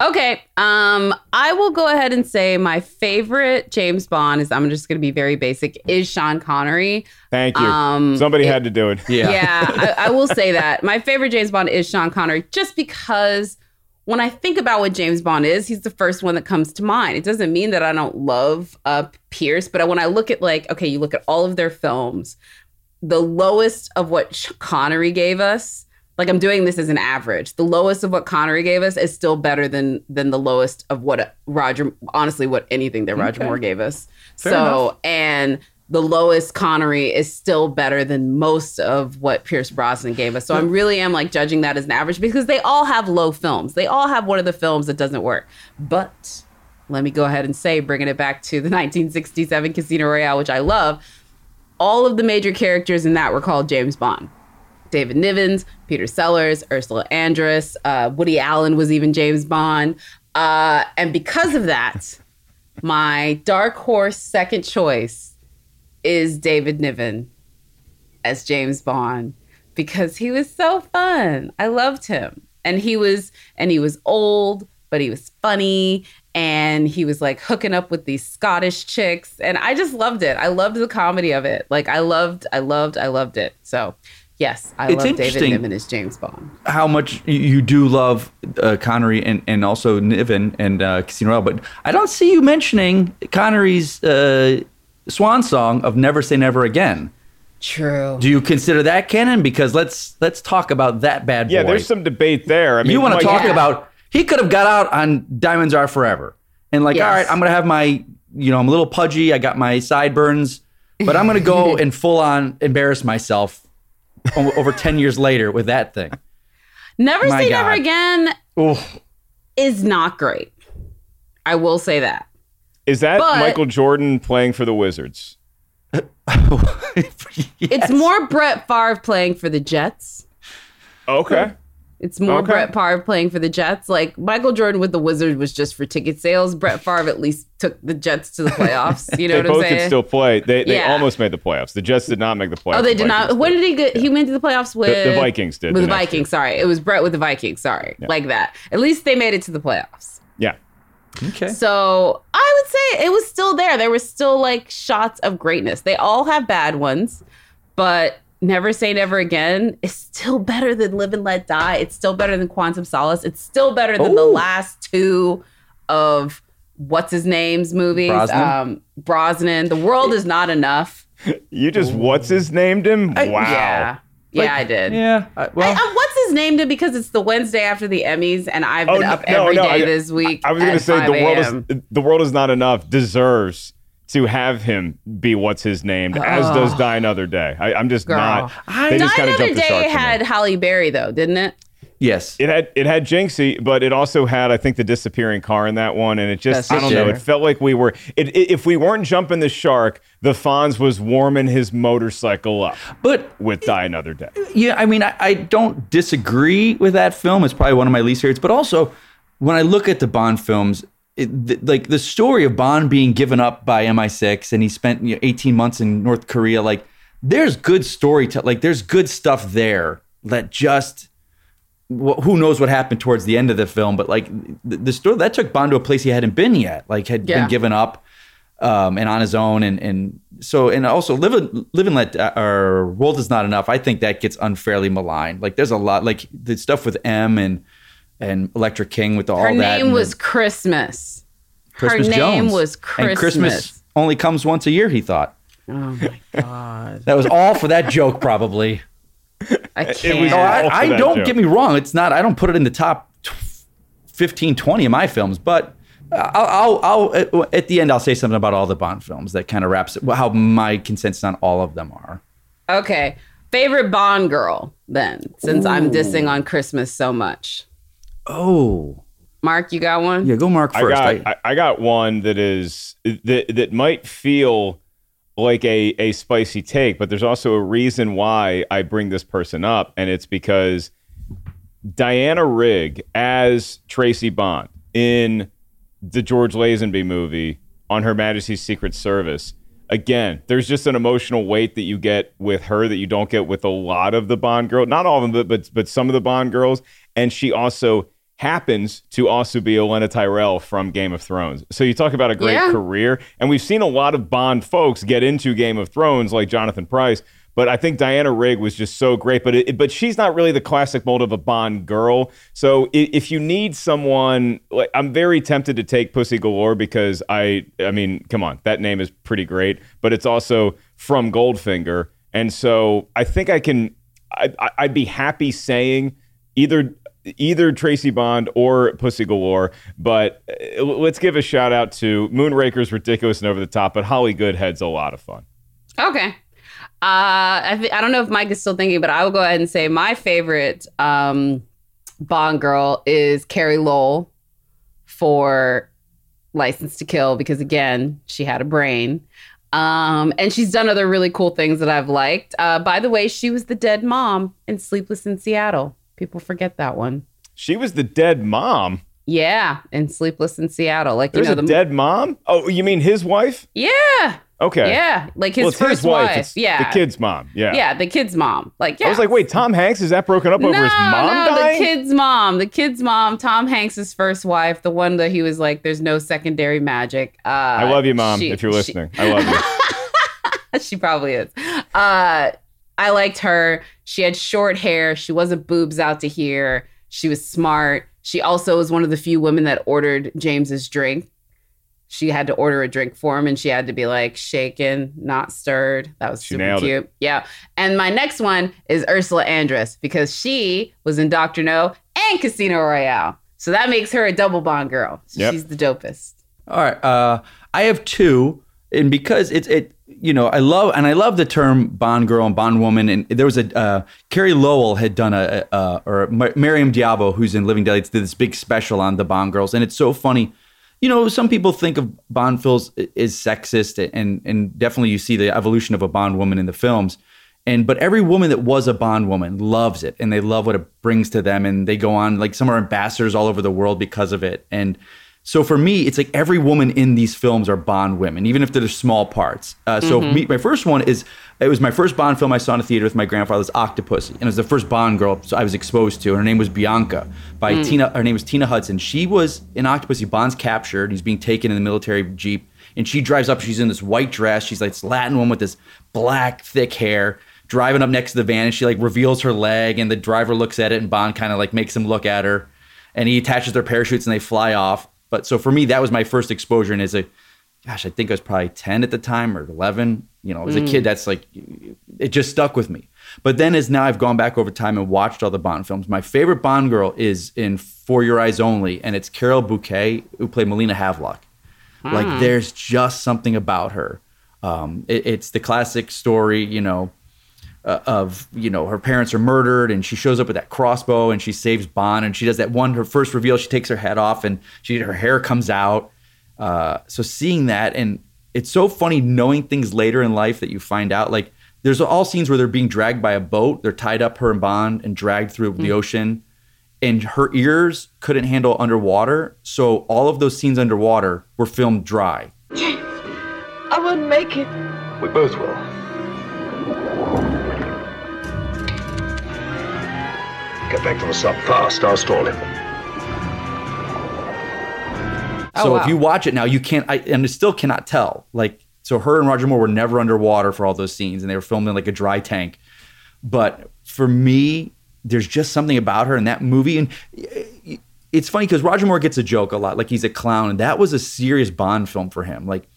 Okay. Um, I will go ahead and say my favorite James Bond is I'm just gonna be very basic, is Sean Connery. Thank you. Um, Somebody it- had to do it. Yeah, <laughs> I, I will say that. My favorite James Bond is Sean Connery, just because when I think about what James Bond is, he's the first one that comes to mind. It doesn't mean that I don't love uh, Pierce, but when I look at like, okay, you look at all of their films, the lowest of what Connery gave us Like I'm doing this as an average. The lowest of what Connery gave us is still better than than the lowest of what uh, Roger. Honestly, what anything that Roger Okay. Moore gave us. Fair so enough. and the lowest Connery is still better than most of what Pierce Brosnan gave us. So I really am like judging that as an average because they all have low films. They all have one of the films that doesn't work. But let me go ahead and say, bringing it back to the <laughs> 1967 Casino Royale, which I love, all of the major characters in that were called James Bond. David Nivens, Peter Sellers, Ursula Andress, uh, Woody Allen was even James Bond. Uh, and because of that, my dark horse second choice is David Niven as James Bond because he was so fun. I loved him. And he was and he was old, but he was funny and he was like hooking up with these Scottish chicks and I just loved it. I loved the comedy of it. Like I loved I loved I loved it. So, yes, I It's love David. Niven as James Bond. how much you- you do love uh, Connery and, and also Niven and uh, Casino Royale, but I don't see you mentioning Connery's uh, swan song of "Never Say Never Again." True. Do you consider that canon? Because let's let's talk about that bad boy. Yeah, there's some debate there. I mean, you want to Mike- talk about? He could have got out on Diamonds Are Forever, and like, Yes. all right, I'm gonna have my, you know, I'm a little pudgy. I got my sideburns, but I'm gonna go <laughs> and full on embarrass myself over ten years later with that thing. Never My Say Never Again is not great. I will say that. Is that But- Michael Jordan playing for the Wizards? <laughs> It's more Brett Favre playing for the Jets. Okay. It's more Okay. Brett Favre playing for the Jets. Like Michael Jordan with the Wizards was just for ticket sales. Brett Favre at least took the Jets to the playoffs. You know what I'm both saying? could still play. They, they Yeah. almost made the playoffs. The Jets did not make the playoffs. oh, they The did not. Vikings When did. did he get? He went to the playoffs with the Vikings did With the the next Vikings. Sorry, it was Brett with the Vikings. Sorry, like that. At least they made it to the playoffs. Yeah. okay. So I would say it was still there. There were still like shots of greatness. They all have bad ones, but Never Say Never Again is still better than Live and Let Die. It's still better than Quantum Solace. It's still better than the last two of what's his name's movies. Brosnan? Um, Brosnan. The World is Not Enough. <laughs> You just what's his named him? wow. Yeah. Yeah, I did. Yeah. I, well, I- what's his name? Did because it's the Wednesday after the Emmys, and I've been Oh, up no, every day no, I- this week. I was going to say the world is the world is not enough. Deserves to have him be what's his named, as does Die Another Day. I, I'm just Girl. not. Die They just kind of Another jumped the shark Day had Halle Berry though, didn't it? yes. It had it had Jinxie, but it also had I think the disappearing car in that one, and it just That's I don't know. It felt like we were. It, it, if we weren't jumping the shark, the Fonz was warming his motorcycle up But with Die Another Day. yeah, I mean, I, I don't disagree with that film. It's probably one of my least favorites. But also, when I look at the Bond films, it, th- like the story of Bond being given up by MI6 and he spent you know, 18 months in North Korea, like there's good story to like there's good stuff there that just wh- who knows what happened towards the end of the film, but like the, the story that took Bond to a place he hadn't been yet, like had Yeah. been given up um, and on his own, and and so and also live and live and let uh, or world is not enough. I think that gets unfairly maligned. Like there's a lot like the stuff with M and and Elektra King with all Her that. name was the Christmas. Christmas her name Jones. was And Christmas Christmas. only comes once a year. He thought Oh my god! that was all for that joke, probably. I can't. No, all I, I don't joke. get me wrong. It's not. I don't put it in the top t- 15, 20 of my films, but. I'll, I'll, I'll, at the end, I'll say something about all the Bond films that kind of wraps it, how my consensus on all of them are. okay, favorite Bond girl then, since I'm dissing on Christmas so much. Oh, Mark, you got one? yeah, go Mark I first. got I- I, I got one that is that that might feel like a a spicy take, but there's also a reason why I bring this person up, and it's because Diana Rigg as Tracy Bond in the George Lazenby movie on Her Majesty's Secret Service. Again, there's just an emotional weight that you get with her that you don't get with a lot of the Bond girls. Not all of them, but but, but some of the Bond girls. And she also happens to also be Olenna Tyrell from Game of Thrones. So you talk about a great Yeah. career, and we've seen a lot of Bond folks get into Game of Thrones, like Jonathan Pryce. But I think Diana Rigg was just so great. But it, but she's not really the classic mold of a Bond girl. So if you need someone, like I'm very tempted to take Pussy Galore because I I mean, come on, that name is pretty great. But it's also from Goldfinger, and so I think I can. I, I, I'd be happy saying either either Tracy Bond or Pussy Galore, but uh, let's give a shout out to Moonraker's ridiculous and over the top, but Holly Goodhead's a lot of fun. Okay. Uh, I, th- I don't know if Mike is still thinking, but I will go ahead and say my favorite um, Bond girl is Carrie Lowell for License to Kill because again, she had a brain. Um, and she's done other really cool things that I've liked. Uh, by the way, she was the dead mom in Sleepless in Seattle. People forget that one. She was the dead mom. Yeah, in Sleepless in Seattle. Like There's you know, a the, dead mom? Oh, you mean his wife? Yeah. Okay. Yeah, like his well, first his wife. wife. Yeah. The kid's mom. Yeah. Yeah, the kid's mom. Like, yeah. I was like, wait, Tom Hanks, is that broken up over no, his mom no, dying? the kid's mom. The kid's mom, Tom Hanks' first wife, the one that he was like, there's no secondary magic. Uh, I love you, mom, she- if you're she- listening. I love you. <laughs> she probably is. Uh, I liked her. She had short hair. She wasn't boobs out to here. She was smart. She also was one of the few women that ordered James's drink. She had to order a drink for him and she had to be like shaken, not stirred. That was She super nailed it. cute. Yeah. And my next one is Ursula Andress because she was in Dr. No and Casino Royale. So that makes her a double bond girl. Yep. She's the dopest. All right. Uh, I have two, and because it's it, you know, I love and I love the term Bond girl and Bond woman. And there was a uh, Carrie Lowell had done a, uh, or Maryam d'Abo, who's in Living Daylights, did this big special on the Bond girls, and it's so funny. You know, some people think of Bond films as sexist, and and definitely you see the evolution of a Bond woman in the films. And but every woman that was a Bond woman loves it, and they love what it brings to them, and they go on like some are ambassadors all over the world because of it. And so for me, it's like every woman in these films are Bond women, even if they're small parts. Uh, so Mhm. me, my first one is it was my first Bond film I saw in a theater with my grandfather's Octopussy, and it was the first Bond girl I was exposed to. Her name was Bianca by Mm. Tina. Her name was Tina Hudson. She was in Octopussy. Bond's captured. He's being taken in the military jeep, and she drives up. She's in this white dress. She's like this Latin woman with this black thick hair. Driving up next to the van, and she like reveals her leg, and the driver looks at it, and Bond kind of like makes him look at her, and he attaches their parachutes, and they fly off. But so for me, that was my first exposure, and as a gosh, I think I was probably 10 at the time or 11. You know, as a Mm. kid, that's like, it just stuck with me. But then as now I've gone back over time and watched all the Bond films, my favorite Bond girl is in For Your Eyes Only, and it's Carole Bouquet, who played Melina Havelock. Like, Hmm. there's just something about her. Um, it- it's the classic story, you know, uh, of you know her parents are murdered and she shows up with that crossbow and she saves Bond and she does that one her first reveal she takes her head off and she her hair comes out uh, so seeing that and it's so funny knowing things later in life that you find out like there's all scenes where they're being dragged by a boat they're tied up her and Bond and dragged through the ocean and her ears couldn't handle underwater so all of those scenes underwater were filmed dry I wouldn't make it. We both will. Get back to the sub fast. I'll stall him. Oh, So wow. if you watch it now, you can't, I, and I still cannot tell. Like, so her and Roger Moore were never underwater for all those scenes, and they were filmed in like a dry tank. But for me, there's just something about her in that movie, and it's funny because Roger Moore gets a joke a lot, like he's a clown, and that was a serious Bond film for him. Like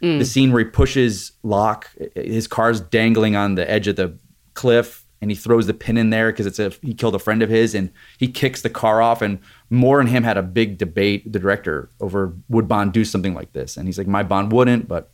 Mm. the scene where he pushes Locque, his car's dangling on the edge of the cliff, and he throws the pin in there because it's a he killed a friend of his, and he kicks the car off. And Moore and him had a big debate, the director, over would Bond do something like this, and he's like, my Bond wouldn't, but.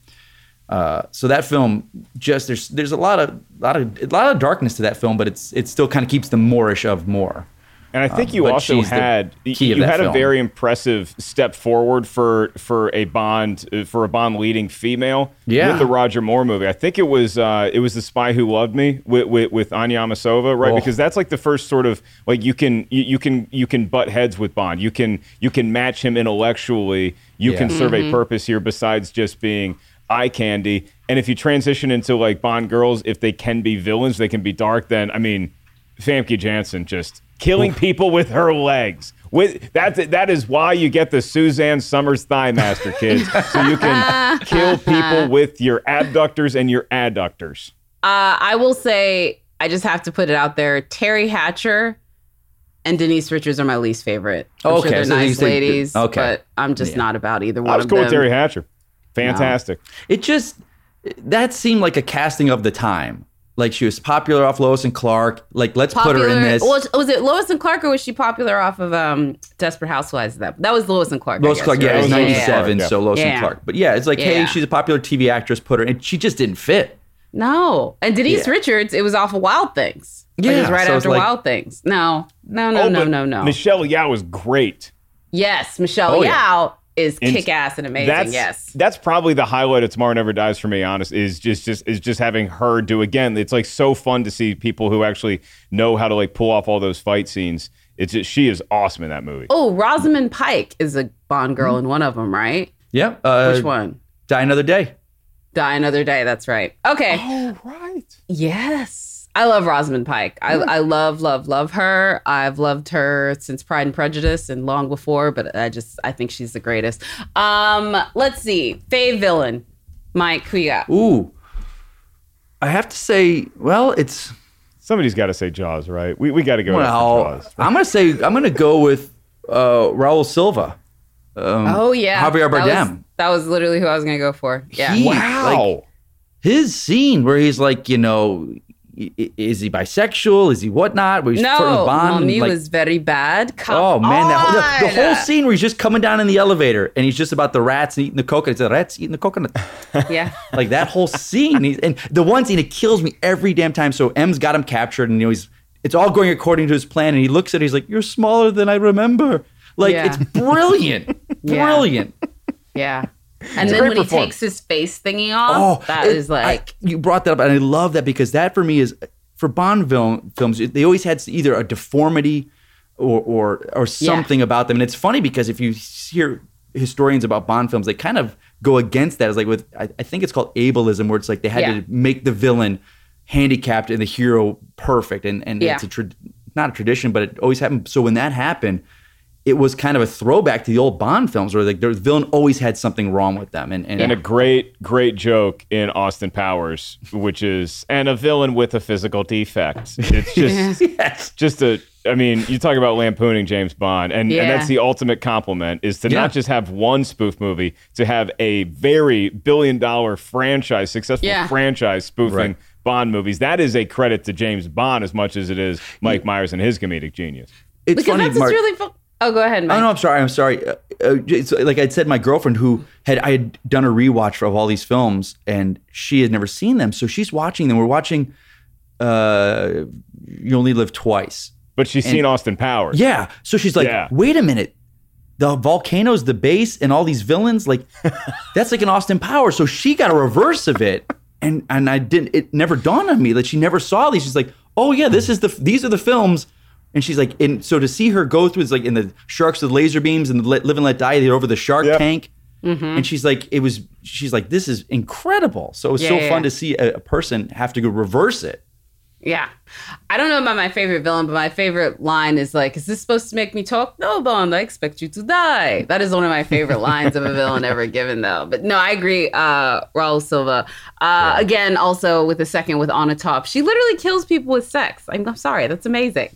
Uh, so that film just there's there's a lot of lot of a lot of darkness to that film, but it's it still kind of keeps the Moorish of Moore. And I think Um, you also had key you of that had a very impressive step forward for for a Bond uh, for a Bond leading female Yeah. with the Roger Moore movie. I think it was uh, it was the Spy Who Loved Me with with, with Anya Amasova, right? Oh. Because that's like the first sort of like you can you, you can you can butt heads with Bond. You can you can match him intellectually. You Yeah. can serve a Mhm. purpose here besides just being eye candy. And if you transition into like Bond girls, if they can be villains, they can be dark. Then I mean, Famke Janssen just killing people with her legs. With that, that is why you get the Suzanne Somers thigh master, <laughs> kids. so you can kill people <laughs> with your abductors and your adductors. Uh, I will say, I just have to put it out there. Teri Hatcher and Denise Richards are my least favorite. I'm Okay, sure they're so nice think- ladies, okay. but I'm just Yeah. not about either one of them. I was of cool them. with Teri Hatcher. Fantastic. It just that seemed like a casting of the time. Like she was popular off Lois and Clark. Like let's put her in this. Was, was it Lois and Clark or was she popular off of um, Desperate Housewives? That that was Lois and Clark. Lois guess, Clark, yeah, right? it was Yeah, yeah, yeah. 97, Yeah. so Lois Yeah. and Clark. But yeah, it's like, hey, she's a popular TV actress, put her, and she just didn't fit. No, and Denise Yeah. Richards, it was off of Wild Things. Like, it Yeah, was right so it's after like- Wild Things. No, no, no, Oh, no, no, no. Michelle Yeoh was great. yes, Michelle Oh, yeah. Yeoh is And kick ass and amazing. That's yes. that's probably the highlight of Tomorrow Never Dies for me. Honest is just just is just having her do again. It's like so fun to see people who actually know how to like pull off all those fight scenes. It's just she is awesome in that movie. Oh, Rosamund Pike is a Bond girl in one of them, right? Yeah. Uh, Which one? Die Another Day. Die Another Day. That's right. Okay. Oh right. Yes. I love Rosamund Pike. I, I love, love, love her. I've loved her since Pride and Prejudice and long before, but I just I think she's the greatest. Um, let's see. Fave villain. Mike, who you got? Ooh. I have to say, well, it's Somebody's got to say Jaws, right? We we got to go with well. Jaws. I'm gonna say I'm gonna go with uh, Raoul Silva. Um, Oh yeah. Javier That was- Bardem. That was, literally who I was gonna go for. Yeah. He- Wow. like, his scene where he's like, you know, i- i- is he bisexual? Is he whatnot? Where he's no, Bond, Mommy like- was very bad. Come Oh man, that the, the whole scene where he's just coming down in the elevator and he's just about the rats eating the coconut. The rats eating the coconut. <laughs> Yeah. like that whole scene. He's, and the one scene it kills me every damn time. So M's got him captured, and you know he's it's all going according to his plan. And he looks at it, he's like, "You're smaller than I remember." Like Yeah. it's brilliant, <laughs> Yeah. brilliant. Yeah. And then when he takes his face thingy off, oh, that is Oh, it- I- like you brought that up, and I love that because that for me is for Bond film, films. They always had either a deformity or or or something about them, and it's funny because if you hear historians about Bond films, they kind of go against that. It's like with I, I think it's called ableism, where it's like they had Yeah. to make the villain handicapped and the hero perfect, and and Yeah. it's a tra- not a tradition, but it always happened. So when that happened. It was kind of a throwback to the old Bond films, where like the villain always had something wrong with them, and and, And a great, great joke in Austin Powers, which is, and a villain with a physical defect. It's <laughs> just, yes, just a, I mean, you talk about lampooning James Bond, and, Yeah. and that's the ultimate compliment is to Yeah. not just have one spoof movie, to have a very billion dollar franchise, successful Yeah. franchise spoofing Right. Bond movies. That is a credit to James Bond as much as it is Mike Myers and his comedic genius. it's because funny. that's Mark- really fun. Oh, go ahead, Mike. Oh no, I'm sorry. I'm sorry. Uh, uh, it's like I said, my girlfriend who had I had done a rewatch of all these films, and she had never seen them, so she's watching them. We're watching. Uh, you only live twice. But she's seen Austin Powers. Yeah. So she's like, Yeah. wait a minute. The volcanoes, the base, and all these villains, like <laughs> that's like an Austin Powers. So she got a reverse of it, and and I didn't. It never dawned on me that she never saw these. She's like, oh yeah, this is the these are the films. And she's like, and so to see her go through, it's like in the sharks with laser beams and the Let- live and let die. They're over the shark Yep. tank, and she's like, it was. She's like, this is incredible. So it was Yeah, so yeah, fun yeah. to see a, a person have to go reverse it. Yeah. I don't know about my favorite villain, but my favorite line is like, is this supposed to make me talk? No, Bond, I expect you to die. That is one of my favorite lines of a villain ever given, though. But no, I agree. Uh, Raoul Silva. Uh, Again, also with the second with Onatopp. She literally kills people with sex. I'm, I'm sorry. That's amazing.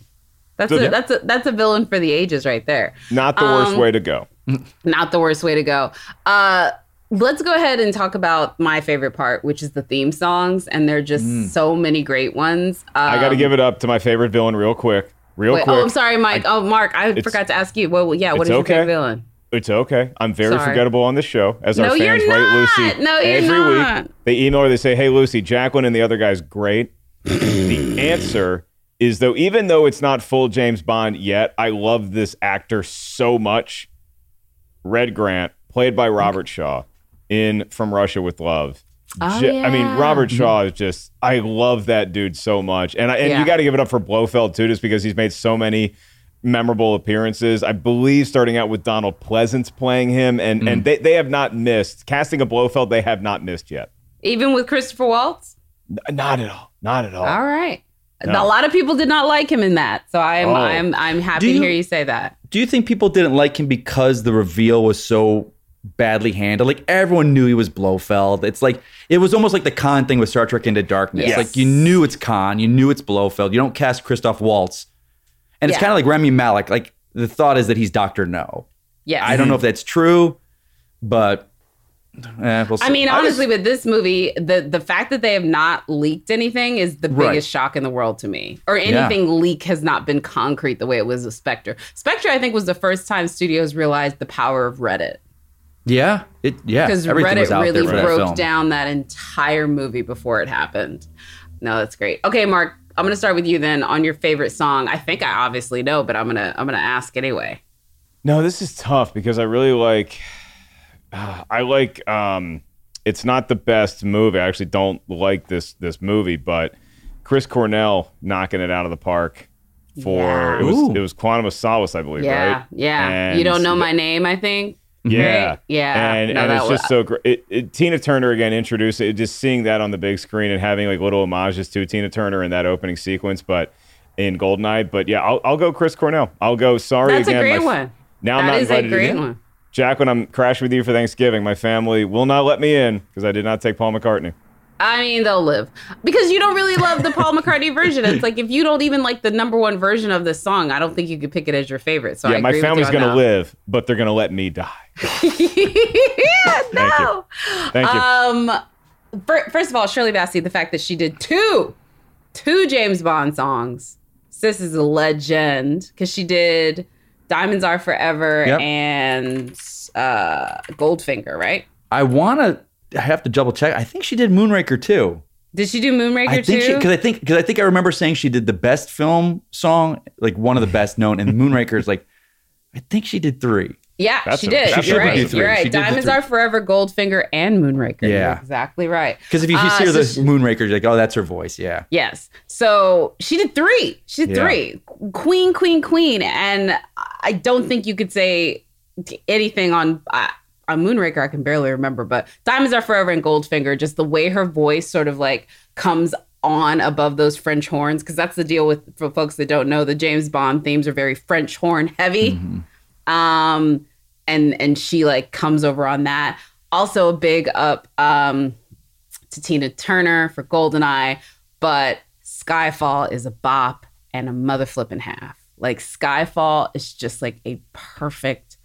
That's Yeah. a, that's a that's a villain for the ages right there. Not the worst Um, way to go. <laughs> Not the worst way to go. Uh, let's go ahead and talk about my favorite part, which is the theme songs, and there are just so many great ones. Um, I got to give it up to my favorite villain real quick. Real Wait, quick. oh, I'm sorry, Mike. oh, Mark, I forgot to ask you. Well, yeah, what it's your okay. favorite villain? It's okay. I'm very Sorry. forgettable on this show, as our No, fans write. Lucy No, you're every not. week. They email her. They say, "Hey, Lucy, Jacqueline and the other guy's great." the <laughs> answer is though, even though it's not full James Bond yet, I love this actor so much. Red Grant, played by Robert Shaw, in From Russia with Love. Oh, Ju- I mean. Robert Shaw is just. I love that dude so much, and I, and Yeah. you got to give it up for Blofeld too, just because he's made so many memorable appearances. I believe starting out with Donald Pleasence playing him, and Mm. and they, they have not missed casting a Blofeld. They have not missed yet. Even with Christopher Waltz? N- Not at all. Not at all. All right. No. A lot of people did not like him in that, so I'm Oh. I'm I'm happy Do to hear you say that. Do you think people didn't like him because the reveal was so badly handled? Like everyone knew he was Blofeld. It's like it was almost like the Khan thing with Star Trek Into Darkness. Yes. Like you knew it's Khan, you knew it's Blofeld. You don't cast Christoph Waltz, and it's Yeah. kind of like Rami Malek. Like the thought is that he's Doctor No. Yes. I don't know if that's true, but Eh, we'll I see. mean, was- honestly, with this movie, the the fact that they have not leaked anything is the Right. biggest shock in the world to me. Or Yeah. anything leak has not been concrete the way it was with Spectre. Spectre, I think, was the first time studios realized the power of Reddit. yeah, it yeah. because everything was Reddit out really there for that broke down that entire movie before it happened. No, that's great. Okay, Mark, I'm gonna start with you then on your favorite song. I think I obviously know, but I'm gonna I'm gonna ask anyway. No, this is tough because I really like. <sighs> I like. um It's not the best movie. I actually don't like this this movie, but Chris Cornell knocking it out of the park for Yeah. it was Ooh. it was Quantum of Solace, I believe. Yeah, right? yeah. And you don't know my name, I think. Yeah, Right? Yeah. and, No, and that it's was- just so great. It, it, Tina Turner again introduced it. Just seeing that on the big screen and having like little homages to Tina Turner in that opening sequence, but in Goldeneye. But yeah, I'll, I'll go Chris Cornell. I'll go. Sorry That's a again. great my- one. Now I'm not is a invited great in. one. Jack, when I'm crashing with you for Thanksgiving, my family will not let me in because I did not take Paul McCartney. I mean, they'll live because you don't really love the Paul McCartney version. It's like if you don't even like the number one version of this song, I don't think you could pick it as your favorite. So I yeah, my agree with family's gonna that. live, but they're gonna let me die. <laughs> yeah, no. Thank you. Um, fir- first of all, Shirley Bassey, the fact that she did two, two James Bond songs. Sis is a legend because she did "Diamonds Are Forever" Yep. and uh, "Goldfinger." Right? I want to. I have to double check. I think she did Moonraker too. Did she do Moonraker I think too? because I think because I think I remember saying she did the best film song, like one of the best known, and Moonraker is like, I think she did three. Yeah, That's she a- did. that's You're right. good do three. You're right. did Diamonds. Are Forever, Goldfinger, and Moonraker. You're Yeah. exactly right. Because if you Uh, hear so the she- Moonraker, you're like, oh, that's her voice. Yeah. Yes. So she did three. She did Yeah. three. Queen, queen, queen. And I don't think you could say anything on uh, on Moonraker. I can barely remember, but Diamonds Are Forever and Goldfinger. Just the way her voice sort of like comes on above those French horns, because that's the deal with for folks that don't know. The James Bond themes are very French horn heavy. Um, and and she like comes over on that. Also a big up um to Tina Turner for Goldeneye, but Skyfall is a bop and a mother flipping half. Like Skyfall is just like a perfect,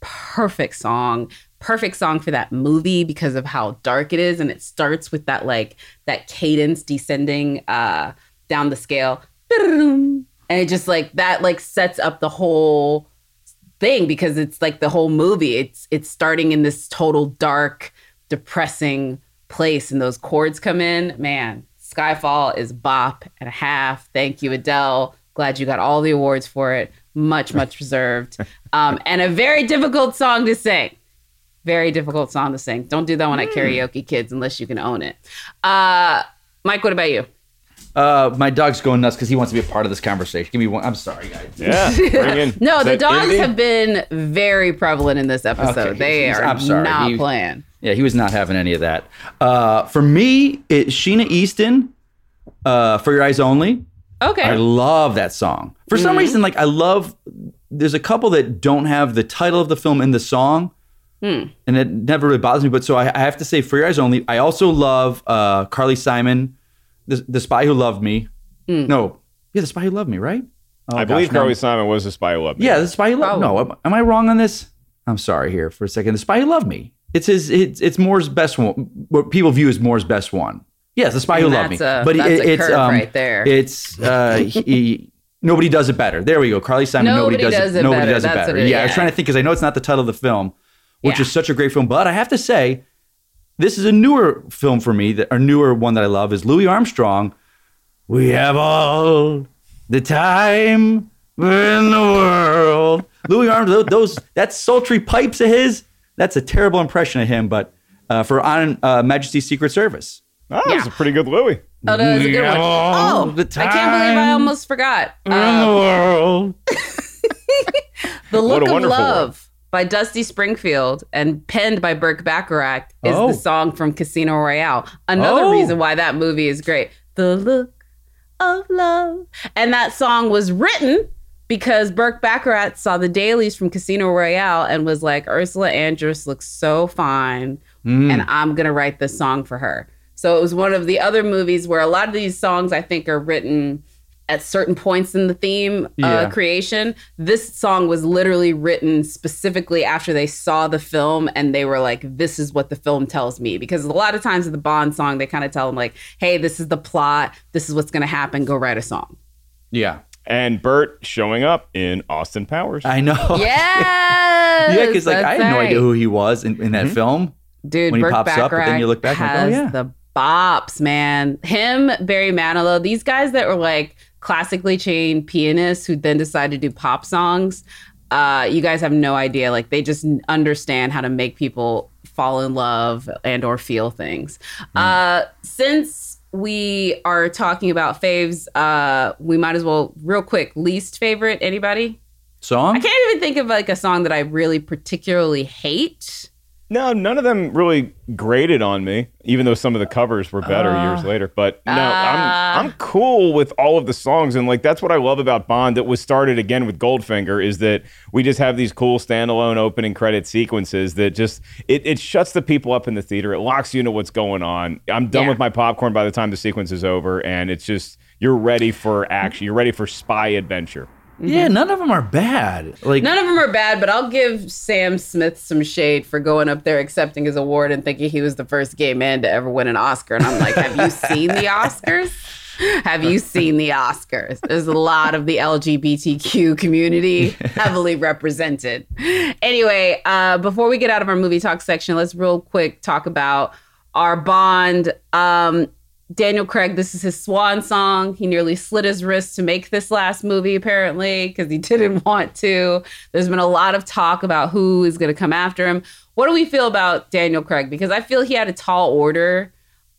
perfect song. Perfect song for that movie because of how dark it is. And it starts with that like that cadence descending uh down the scale. And it just like that like sets up the whole thing because it's like the whole movie. It's it's starting in this total dark, depressing place, and those chords come in. Man, Skyfall is bop and a half. Thank you, Adele. Glad you got all the awards for it. Much, much deserved. <laughs> Um, and a very difficult song to sing. Very difficult song to sing. Don't do that one at karaoke, kids, unless you can own it. Uh, Mike, what about you? Uh, my dog's going nuts because he wants to be a part of this conversation. Give me one. I'm sorry, guys. Yeah, bring in. <laughs> No, the that dogs Indy? have been very prevalent in this episode. Okay, they he's- are I'm sorry. not He- playing. Yeah, he was not having any of that. Uh, for me, it's Sheena Easton, uh, "For Your Eyes Only." Okay. I love that song. For some Mhm. reason, like I love. There's a couple that don't have the title of the film in the song, Hmm. and it never really bothers me. But so I, I have to say, "For Your Eyes Only." I also love uh, Carly Simon, the, "The Spy Who Loved Me." Hmm. No, yeah, "The Spy Who Loved Me," right? Oh, I gosh, believe no. Carly Simon was the spy who loved me. Yeah, the spy who loved No, am, am I wrong on this? I'm sorry here for a second. The spy who loved me. It's his. It's, it's Moore's best one. What people view as Moore's best one. Yes, the spy And who loved me. that's a- that's a curve right there. It's uh, he, he- <laughs> nobody does it better. There we go. Carly Simon. Nobody, Nobody does, does it. it Nobody better. does it That's better. it- yeah, I was trying to think because I know it's not the title of the film, which Yeah. is such a great film. But I have to say, this is a newer film for me. That a newer one that I love is Louis Armstrong. We have all the time in the world. Louis Armstrong, those that sultry pipes of his. That's a terrible impression of him, but uh, for on uh, Majesty's Secret Service. Oh, that's a pretty good Louis. Oh, that was a good one. Oh, the I can't believe I almost forgot. in the world. <laughs> The What Look a of wonderful Love by Dusty Springfield and penned by Burt Bacharach is Oh. the song from Casino Royale. Another Oh. reason why that movie is great. The Look of Love. And that song was written because Burt Bacharach saw the dailies from Casino Royale and was like, Ursula Andress looks so fine, Mm. and I'm going to write this song for her. So it was one of the other movies where a lot of these songs I think are written at certain points in the theme uh, Yeah. creation. This song was literally written specifically after they saw the film and they were like, this is what the film tells me. Because a lot of times in the Bond song, they kind of tell them, like, hey, this is the plot. This is what's going to happen. Go write a song. Yeah. And Burt showing up in Austin Powers. I know. Yes. <laughs> yeah, because like I that's had no right. idea who he was in, in that film. Dude, when he Burt pops up, but then you look back and has like, oh yeah. the bops, man. Him, Barry Manilow, these guys that were like classically trained pianists who then decided to do pop songs. Uh, you guys have no idea. Like they just understand how to make people fall in love and or feel things. Hmm. Uh, since we are talking about faves, uh, we might as well real quick least favorite. Anybody? Song? I can't even think of like a song that I really particularly hate. No, none of them really graded on me, even though some of the covers were better Uh, years later. But no, uh. I'm I'm cool with all of the songs, and like that's what I love about Bond. That was started again with Goldfinger is that we just have these cool standalone opening credit sequences that just it, it shuts the people up in the theater. It locks you into what's going on. I'm done Yeah. with my popcorn by the time the sequence is over, and it's just you're ready for action. You're ready for spy adventure. Yeah, none of them are bad. Like None of them are bad, but I'll give Sam Smith some shade for going up there accepting his award and thinking he was the first gay man to ever win an Oscar. And I'm like, have you <laughs> seen the Oscars? Have you seen the Oscars? There's a lot of the LGBTQ community <laughs> heavily represented. Anyway, uh, before we get out of our movie talk section, let's real quick talk about our Bond. Um, Daniel Craig, this is his swan song. He nearly slit his wrist to make this last movie, apparently, because he <laughs> didn't want to. There's been a lot of talk about who is going to come after him. What do we feel about Daniel Craig? Because I feel he had a tall order.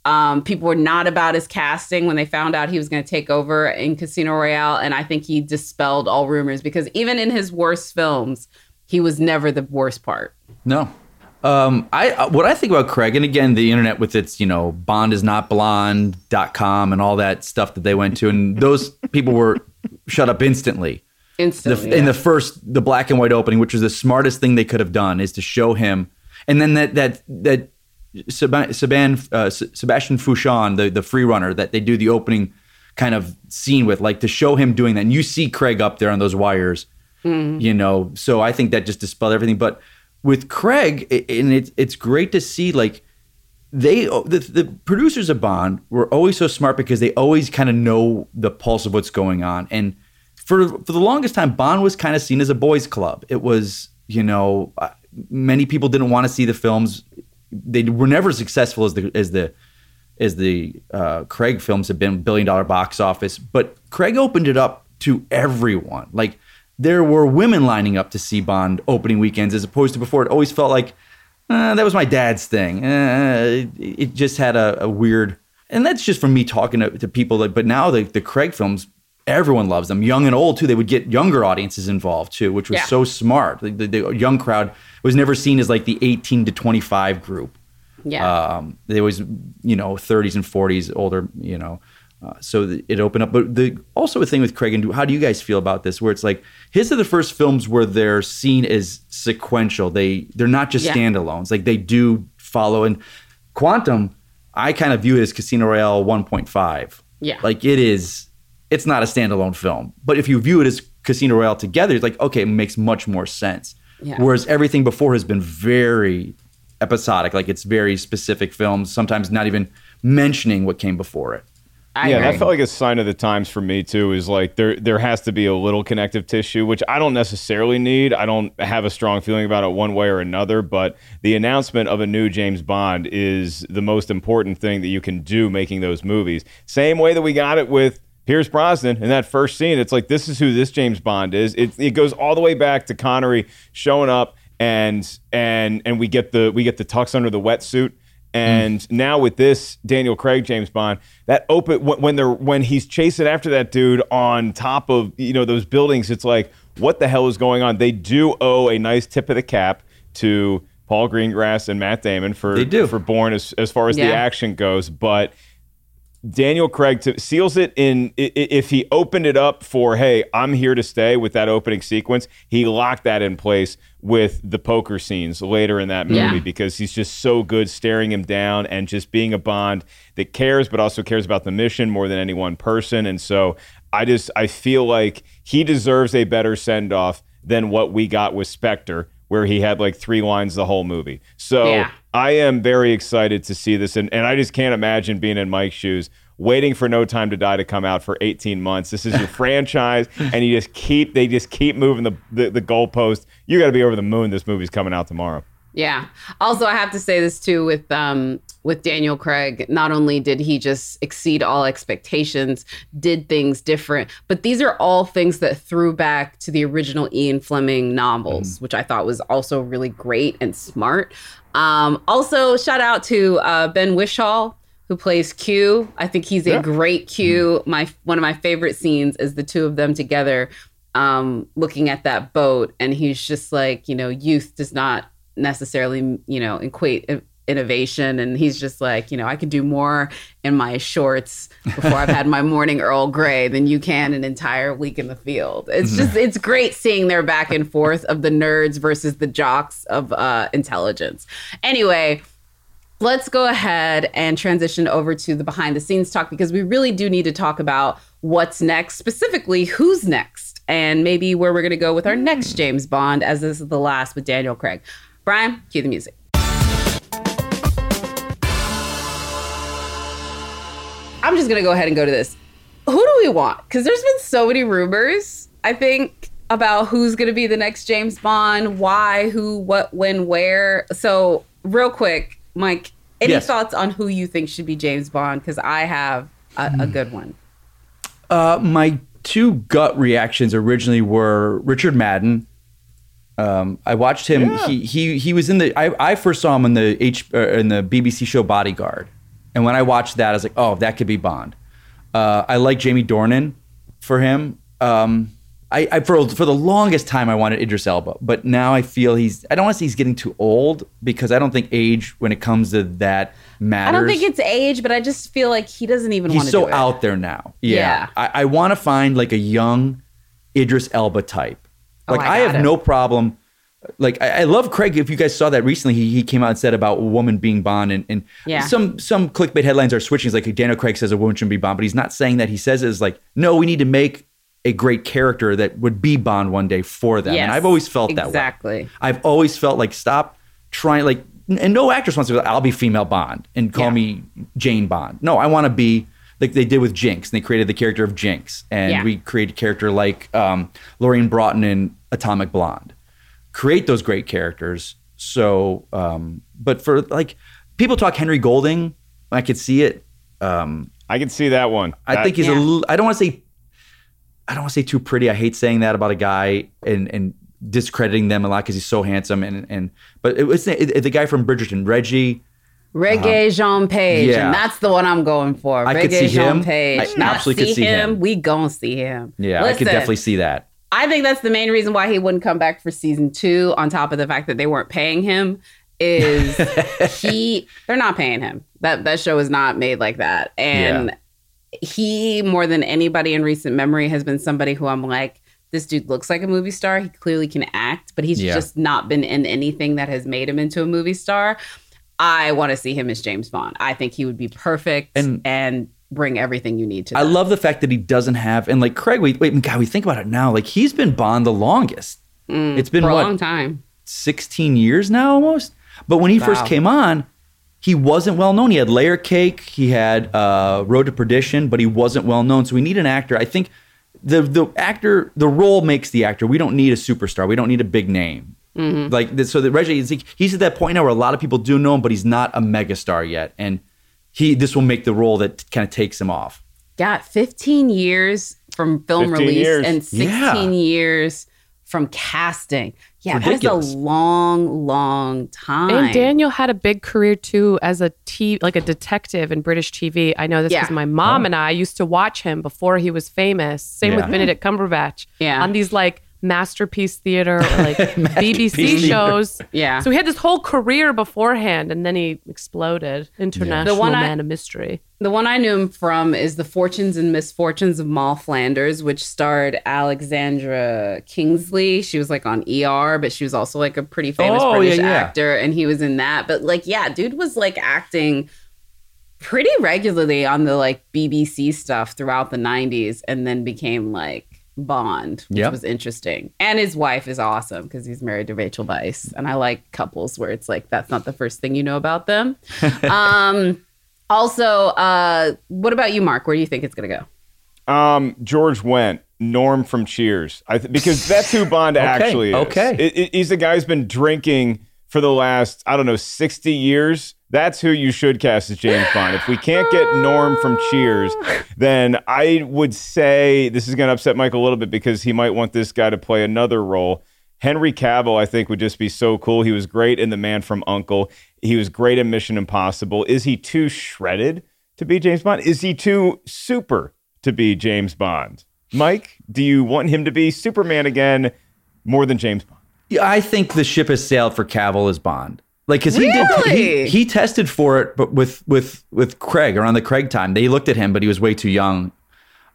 Um, people were not about his casting when they found out he was going to take over in Casino Royale. And I think he dispelled all rumors because even in his worst films, he was never the worst part. No. Um, I uh, what I think about Craig, and again, the internet with its you know Bond is not blonde.com and all that stuff that they went to, and those people were <laughs> shut up instantly. The, Instantly. In the first, the black and white opening, which was the smartest thing they could have done, is to show him, and then that that that Seb- Seban, uh, S- Sebastian Foucan, the the free runner, that they do the opening kind of scene with, like to show him doing that. And you see Craig up there on those wires, you know. So I think that just dispelled everything. But with Craig, and it's it's great to see like they the, the producers of Bond were always so smart because they always kind of know the pulse of what's going on. And for for the longest time, Bond was kind of seen as a boys' club. It was you know many people didn't want to see the films. They were never successful as the as the as the uh, Craig films have been billion dollar box office. But Craig opened it up to everyone. Like there were women lining up to see Bond opening weekends, as opposed to before. It always felt like uh, that was my dad's thing. Uh, it, it just had a, a weird, and that's just from me talking to, to people. Like, but now the the Craig films, everyone loves them, young and old too. They would get younger audiences involved too, which was Yeah. so smart. The, the, the young crowd was never seen as like the 18 to 25 group. Yeah. Um, they was, you know, 30s and 40s, older, you know. Uh, so it opened up. But the also a thing with Craig and do, how do you guys feel about this? Where it's like his are the first films where they're seen as sequential. They they're not just Yeah. standalones. Like they do follow. And Quantum, I kind of view it as Casino Royale 1.5. Yeah. Like it is. It's not a standalone film. But if you view it as Casino Royale together, it's like okay, it makes much more sense. Yeah. Whereas everything before has been very episodic. Like it's very specific films, sometimes not even mentioning what came before it. I yeah, agree. that felt like a sign of the times for me too. Is like there there has to be a little connective tissue, which I don't necessarily need. I don't have a strong feeling about it one way or another. But the announcement of a new James Bond is the most important thing that you can do making those movies. Same way that we got it with Pierce Brosnan in that first scene. It's like this is who this James Bond is. It it goes all the way back to Connery showing up and and and we get the we get the tux under the wetsuit. Mm. And now with this Daniel Craig James Bond, that open when they're when he's chasing after that dude on top of you know those buildings, it's like what the hell is going on? They do owe a nice tip of the cap to Paul Greengrass and Matt Damon for They do. for Bourne as as far as the action goes, but Daniel Craig to, seals it in. If he opened it up for, hey, I'm here to stay with that opening sequence, he locked that in place with the poker scenes later in that movie Yeah. because he's just so good staring him down and just being a Bond that cares, but also cares about the mission more than any one person. And so I just I feel like he deserves a better send off than what we got with Spectre, where he had like three lines the whole movie. So Yeah. I am very excited to see this, and, and I just can't imagine being in Mike's shoes. Waiting for No Time to Die to come out for 18 months. This is your <laughs> franchise, and you just keep they just keep moving the the, the goalpost. You got to be over the moon. This movie's coming out tomorrow. Yeah. Also, I have to say this too with um with Daniel Craig. Not only did he just exceed all expectations, did things different, but these are all things that threw back to the original Ian Fleming novels, which I thought was also really great and smart. Um, also, shout out to uh, Ben Whishaw who plays Q. I think he's a great Q. My one of my favorite scenes is the two of them together um looking at that boat and he's just like, you know, youth does not necessarily, you know, equate innovation and he's just like, you know, I could do more in my shorts before I've had my morning Earl Grey than you can an entire week in the field. It's just it's great seeing their back and forth of the nerds versus the jocks of uh intelligence. Anyway, let's go ahead and transition over to the behind the scenes talk because we really do need to talk about what's next, specifically who's next, and maybe where we're going to go with our hmm. next James Bond, as this is the last with Daniel Craig. Brian, cue the music. I'm just going to go ahead and go to this. Who do we want? Because there's been so many rumors, I think, about who's going to be the next James Bond, why, who, what, when, where. So, real quick, Mike, any Yes. thoughts on who you think should be James Bond? Because I have a, a good one. Uh, my two gut reactions originally were Richard Madden. Um, I watched him. He he he was in the. I, I first saw him in the H uh, in the BBC show Bodyguard, and when I watched that, I was like, oh, that could be Bond. Uh, I like Jamie Dornan for him. Um, I, I for for the longest time I wanted Idris Elba, but now I feel he's. I don't want to say he's getting too old because I don't think age when it comes to that matters. I don't think it's age, but I just feel like he doesn't even want he's to so out there now. Yeah, Yeah. I, I want to find like a young Idris Elba type. Oh, Like I I, have him. no problem. Like I, I love Craig. If you guys saw that recently, he, he came out and said about a woman being Bond, and, and Yeah. some some clickbait headlines are switching. It's like Daniel Craig says a woman shouldn't be Bond, but he's not saying that. He says it's like no, we need to make a great character that would be Bond one day for them. Yes, and I've always felt that way. exactly. I've always felt like stop trying like and no actress wants to be like, I'll be female Bond and call Yeah. me Jane Bond. No, I want to be like they did with Jinx and they created the character of Jinx and Yeah. we created a character like um, Lorraine Broughton in Atomic Blonde. Create those great characters. So, um, but for like people talk Henry Golding, I could see it. Um, I can see that one. I That- think he's Yeah. a little. I don't want to say. I don't want to say too pretty. I hate saying that about a guy and and discrediting them a lot because he's so handsome and and. But it was the, the guy from Bridgerton, Reggie. Regé uh-huh. Jean Page. Yeah. and that's the one I'm going for. I Regé could see Jean him. Page. I Not absolutely could see him. We gon' see him. Yeah, I Listen, could definitely see that. I think that's the main reason why he wouldn't come back for season two. On top of the fact that they weren't paying him, is <laughs> he? They're not paying him. That that show is not made like that, and he more than anybody in recent memory has been somebody who I'm like. This dude looks like a movie star. He clearly can act, but he's Yeah. just not been in anything that has made him into a movie star. I want to see him as James Bond. I think he would be perfect and, And- bring everything you need to. I that. love the fact that he doesn't have and like Craig. Wait, wait, God, we think about it now. Like he's been Bond the longest. it's been Mm, what a long time. 16 years now almost. But when he first came on, he wasn't well known. He had Layer Cake, he had uh, Road to Perdition, but he wasn't well known. So we need an actor. I think the the actor, the role makes the actor. We don't need a superstar. We don't need a big name. Mm-hmm. Like so that Reggie, like- he's at that point now where a lot of people do know him, but he's not a megastar yet, and he this will make the role that kind of takes him off. got 15 years from film release years. and 16 Yeah. years from casting. Yeah, Ridiculous. that's a long, long time. And Daniel had a big career too as a T, like a detective in British TV. I know this Yeah. because my mom oh. and I used to watch him before he was famous. Same Yeah. with Benedict Cumberbatch. Yeah. On these like masterpiece theater or like <laughs> BBC Theater. shows. Yeah. So he had this whole career beforehand and then he exploded. International The one I- man of mystery. The one I knew him from is The Fortunes and Misfortunes of Moll Flanders, which starred Alexandra Kingston. She was like on ER, but she was also like a pretty famous Oh, British yeah, yeah. actor, and he was in that. But like, yeah, dude was like acting pretty regularly on the like BBC stuff throughout the 90s and then became like Bond, which Yep. was interesting. And his wife is awesome because he's married to Rachel Weisz. And I like couples where it's like that's not the first thing you know about them. <laughs> um, also, uh, what about you, Mark? Where do you think it's going to go? Um, George Wendt. Norm from Cheers. I th- because that's who Bond <laughs> Okay, actually is. okay. It- it- he's the guy who's been drinking for the last I don't know sixty years. That's who you should cast as James Bond. If we can't get Norm from Cheers, then I would say this is going to upset Mike a little bit because he might want this guy to play another role. Henry Cavill, I think, would just be so cool. He was great in The Man from Uncle. He was great in Mission Impossible. Is he too shredded to be James Bond? Is he too super to be James Bond? Mike, do you want him to be Superman again more than James Bond? Yeah, I think the ship has sailed for Cavill as Bond. Like, because he did, he, he tested for it, but with with with Craig around the Craig time, they looked at him, but he was way too young.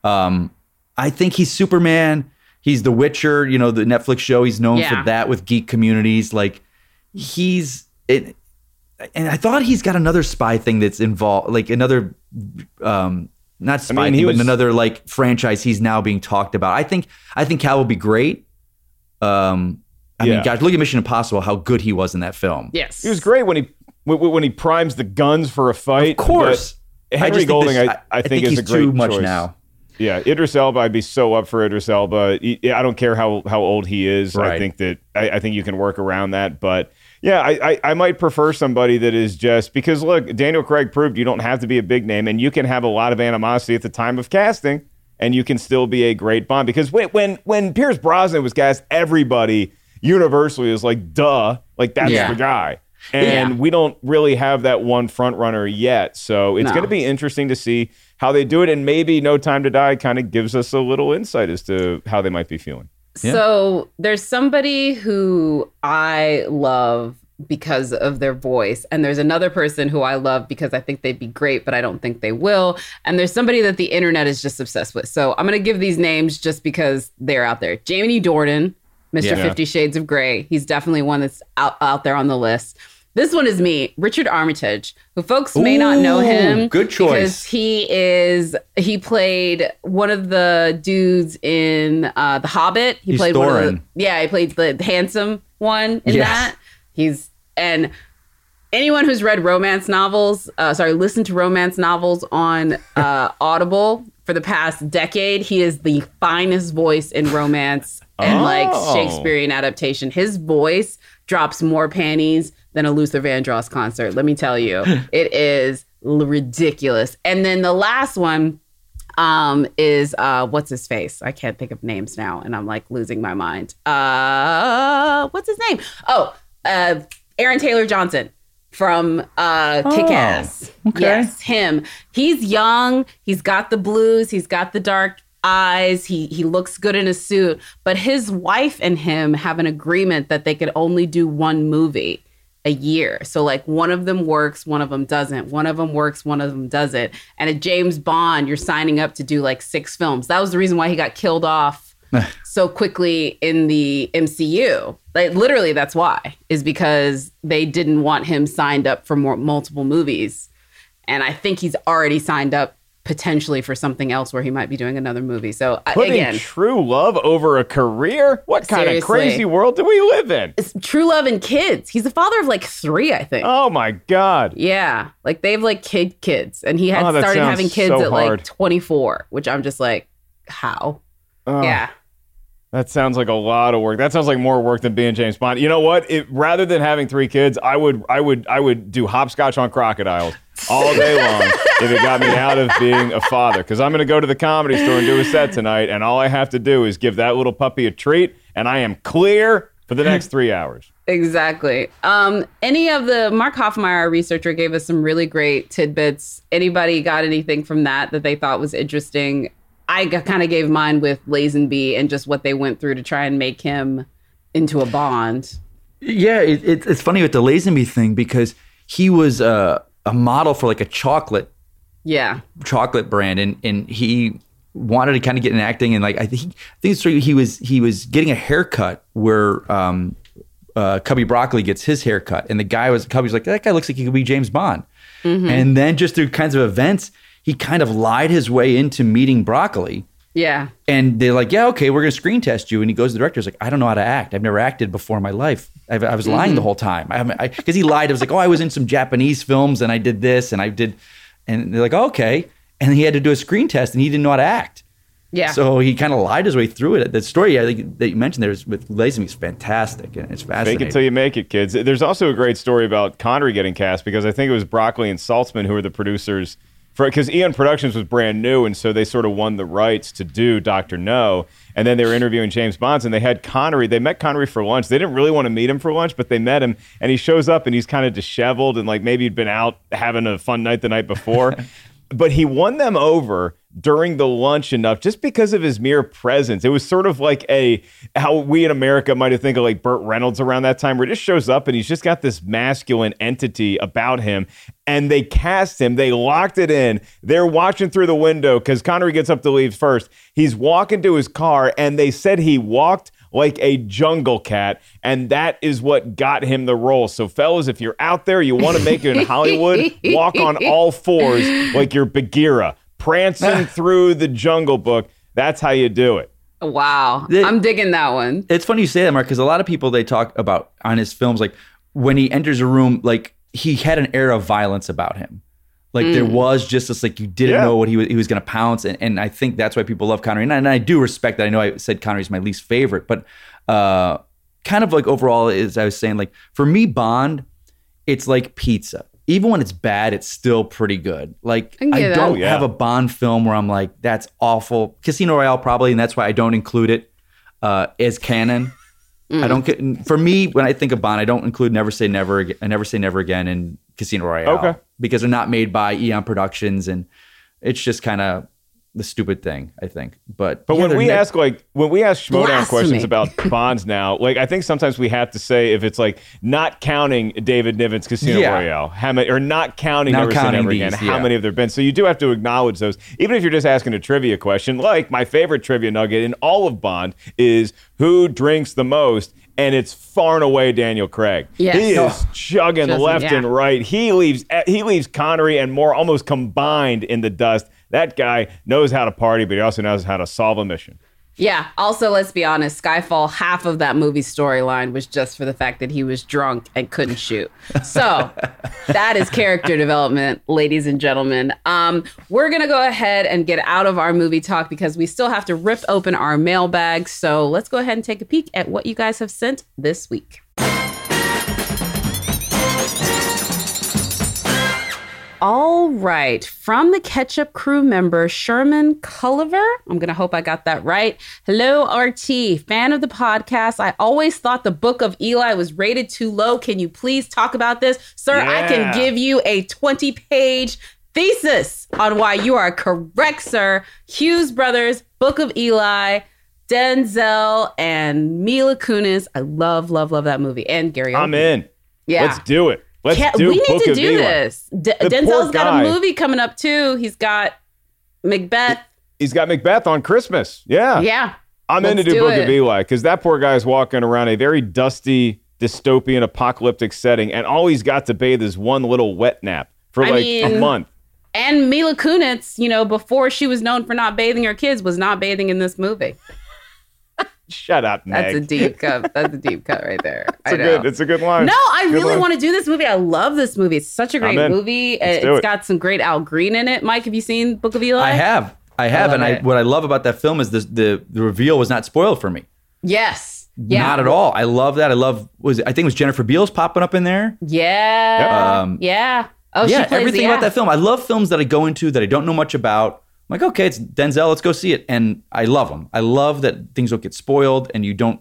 Um, I think he's Superman. He's The Witcher. You know, the Netflix show. He's known Yeah. for that with geek communities. Like, he's it. And I thought he's got another spy thing that's involved, like another, um, not spy mean, thing, was- but another like franchise he's now being talked about. I think I think Cal will be great. Um, I Yeah. mean, gosh, look at Mission Impossible, how good he was in that film. Yes. He was great when he when, when he primes the guns for a fight. Of course. but I Henry think Golding, this- I, I- I I think, think is a great too much choice. now. Yeah, Idris Elba, I'd be so up for Idris Elba. He- I don't care how how old he is. I think that I, I think you can work around that. But yeah, I, I I might prefer somebody that is just because look, Daniel Craig proved you don't have to be a big name, and you can have a lot of animosity at the time of casting, and you can still be a great Bond. Because when when when Pierce Brosnan was cast, everybody universally is like, "Duh!" Like that's Yeah. the guy. And Yeah. we don't really have that one front runner yet. So it's No. going to be interesting to see how they do it. And maybe No Time to Die kind of gives us a little insight as to how they might be feeling. So there's somebody who I love because of their voice. And there's another person who I love because I think they'd be great, but I don't think they will. And there's somebody that the internet is just obsessed with. So I'm going to give these names just because they're out there. Jamie Dornan, Mr. Yeah. Fifty Shades of Grey. He's definitely one that's out, out there on the list. This one is me, Richard Armitage, who folks may not know him. good choice. Because he is, he played one of the dudes in uh, The Hobbit. He He's played one of the, yeah, he played the handsome one in Yes. that. He's and anyone who's read romance novels, uh, sorry, listened to romance novels on uh, <laughs> Audible for the past decade, he is the finest voice in romance and like Oh. Shakespearean adaptation. His voice drops more panties than a Luther Vandross concert. Let me tell you, <laughs> it is ridiculous. And then the last one um is uh what's his face i can't think of names now and i'm like losing my mind uh what's his name oh uh aaron taylor johnson from uh kick-ass okay. yes him he's young he's got the blues he's got the dark eyes he he looks good in a suit but his wife and him have an agreement that they could only do one movie a year. So like one of them works, one of them doesn't. One of them works, one of them doesn't. And at James Bond, you're signing up to do like six films. That was the reason why he got killed off <sighs> so quickly in the MCU. Like literally that's why is because they didn't want him signed up for more multiple movies. And I think he's already signed up potentially for something else where he might be doing another movie. So Putting again, true love over a career? What kind Seriously. of crazy world do we live in? it's true love and kids. He's the father of like three, I think. Oh my God. Yeah, like they have like kid kids, and he had Oh, started having kids so at like 24, which I'm just like, how? Oh, Yeah, That sounds like a lot of work. That sounds like more work than being James Bond. You know what? It, rather than having three kids, I would, I would, I would do hopscotch on crocodiles all day long <laughs> if it got me out of being a father. Because I'm going to go to the comedy store and do a set tonight, and all I have to do is give that little puppy a treat, and I am clear for the next three hours. exactly. Um, any of the Mark Hoffmeyer, our researcher, gave us some really great tidbits. Anybody got anything from that that they thought was interesting? I kind of gave mine with Lazenby and just what they went through to try and make him into a Bond. Yeah, it, it, it's funny with the Lazenby thing because he was uh, a model for like a chocolate Yeah, chocolate brand, and and he wanted to kind of get in acting, and like I think I think it's true, he was he was getting a haircut where um, uh, Cubby Broccoli gets his haircut, and the guy was Cubby's like that guy looks like he could be James Bond, Mhm. And then just through kinds of events, he kind of lied his way into meeting Broccoli. Yeah. And they're like, yeah, okay, we're going to screen test you. And he goes to the director, he's like, I don't know how to act. I've never acted before in my life. I, I was lying Mhm. the whole time. I Because he lied. It was like, oh, I was in some Japanese films and I did this and I did. And they're like, okay. And he had to do a screen test and he didn't know how to act. Yeah. So he kind of lied his way through it. The story I think that you mentioned there is with Lazenby is fantastic and it's Fake fascinating. it till you make it, kids. There's also a great story about Connery getting cast because I think it was Broccoli and Saltzman who were the producers for because Eon Productions was brand new, and so they sort of won the rights to do Doctor No. And then they were interviewing James Bonds, and they had Connery. They met Connery for lunch. They didn't really want to meet him for lunch, but they met him, and he shows up, and he's kind of disheveled, and like maybe he'd been out having a fun night the night before. <laughs> but he won them over during the lunch enough just because of his mere presence. It was sort of like a how we in America might have think of like Burt Reynolds around that time, where he just shows up and he's just got this masculine entity about him. And they cast him, they locked it in. They're watching through the window because Connery gets up to leave first. He's walking to his car, and they said he walked like a jungle cat, and that is what got him the role. So, fellas, if you're out there, you want to make it in Hollywood, walk on all fours like you're Bagheera, prancing <laughs> through the Jungle Book. That's how you do it. Wow. The- I'm digging that one. It's funny you say that, Mark, because a lot of people they talk about on his films, like when he enters a room, like he had an air of violence about him. Like there Mm. was just this, like you didn't Yeah. know what he was, he was going to pounce, and, and I think that's why people love Connery. And I, and I do respect that. I know I said Connery's my least favorite, but uh, kind of like overall, is I was saying, like for me, Bond, it's like pizza. Even when it's bad, it's still pretty good. Like can I don't Oh, yeah. have a Bond film where I'm like, that's awful. Casino Royale probably, and that's why I don't include it uh, as canon. Mm. I don't for me when I think of Bond, I don't include Never Say Never. I Never Say Never Again in Casino Royale. Okay. because they're not made by Eon Productions, and it's just kind of the stupid thing. I think, but But yeah, when we ne- ask like when we ask Schmoedown Blasphemy. questions about <laughs> bonds now, like I think sometimes we have to say if it's like not counting David Niven's Casino Yeah. Royale, how many or not counting Not Never Say counting Never Again, these, how yeah. many have there been? So you do have to acknowledge those, even if you're just asking a trivia question. Like my favorite trivia nugget in all of Bond is who drinks the most. And it's far and away Daniel Craig. Yes. He is Oh. chugging Just- left yeah. and right. He leaves eh, he leaves Connery and Moore almost combined in the dust. That guy knows how to party, but he also knows how to solve a mission. Yeah. Also, let's be honest, Skyfall, half of that movie storyline was just for the fact that he was drunk and couldn't shoot. So <laughs> that is character development, ladies and gentlemen. Um, we're gonna go ahead and get out of our movie talk because we still have to rip open our mailbag. So let's go ahead and take a peek at what you guys have sent this week. All right. From the Ketchup crew member, Sherman Culliver. I'm going to hope I got that right. Hello, RT. Fan of the podcast. I always thought the book of Eli was rated too low. Can you please talk about this? Sir, I can give you a 20 page thesis on why you are correct, sir. Hughes Brothers, Book of Eli. Denzel and Mila Kunis. I love, love, love that movie. And Gary I'm Oldman. in. Yeah. Let's do it. Let's Can't- do we need Book to do Eli. this. D- Denzel's got a movie coming up too. He's got Macbeth. He's got Macbeth on Christmas. Yeah. Yeah. I'm in to Let's do, do Book of it. Eli because that poor guy's walking around a very dusty, dystopian, apocalyptic setting, and all he's got to bathe is one little wet nap for I like a month. And Mila Kunis, you know, before she was known for not bathing her kids, was not bathing in this movie. Shut up, Meg. That's a deep <laughs> cut. That's a deep cut right there. It's a I know. good. It's a good line. No, I Good really line. want to do this movie. I love this movie. It's such a great movie. Let's It's do it. got some great Al Green in it. Mike, have you seen Book of Eli? I have, I have, love and I it. what I love about that film is the the, the reveal was not spoiled for me. Yes. Yeah. Not at all. I love that. I love was I think it was Jennifer Beals popping up in there. Yeah. Um, yeah. Oh, yeah, she plays everything the about that film. I love films that I go into that I don't know much about. I'm like, okay, it's Denzel. Let's go see it, and I love them. I love that things don't get spoiled, and you don't,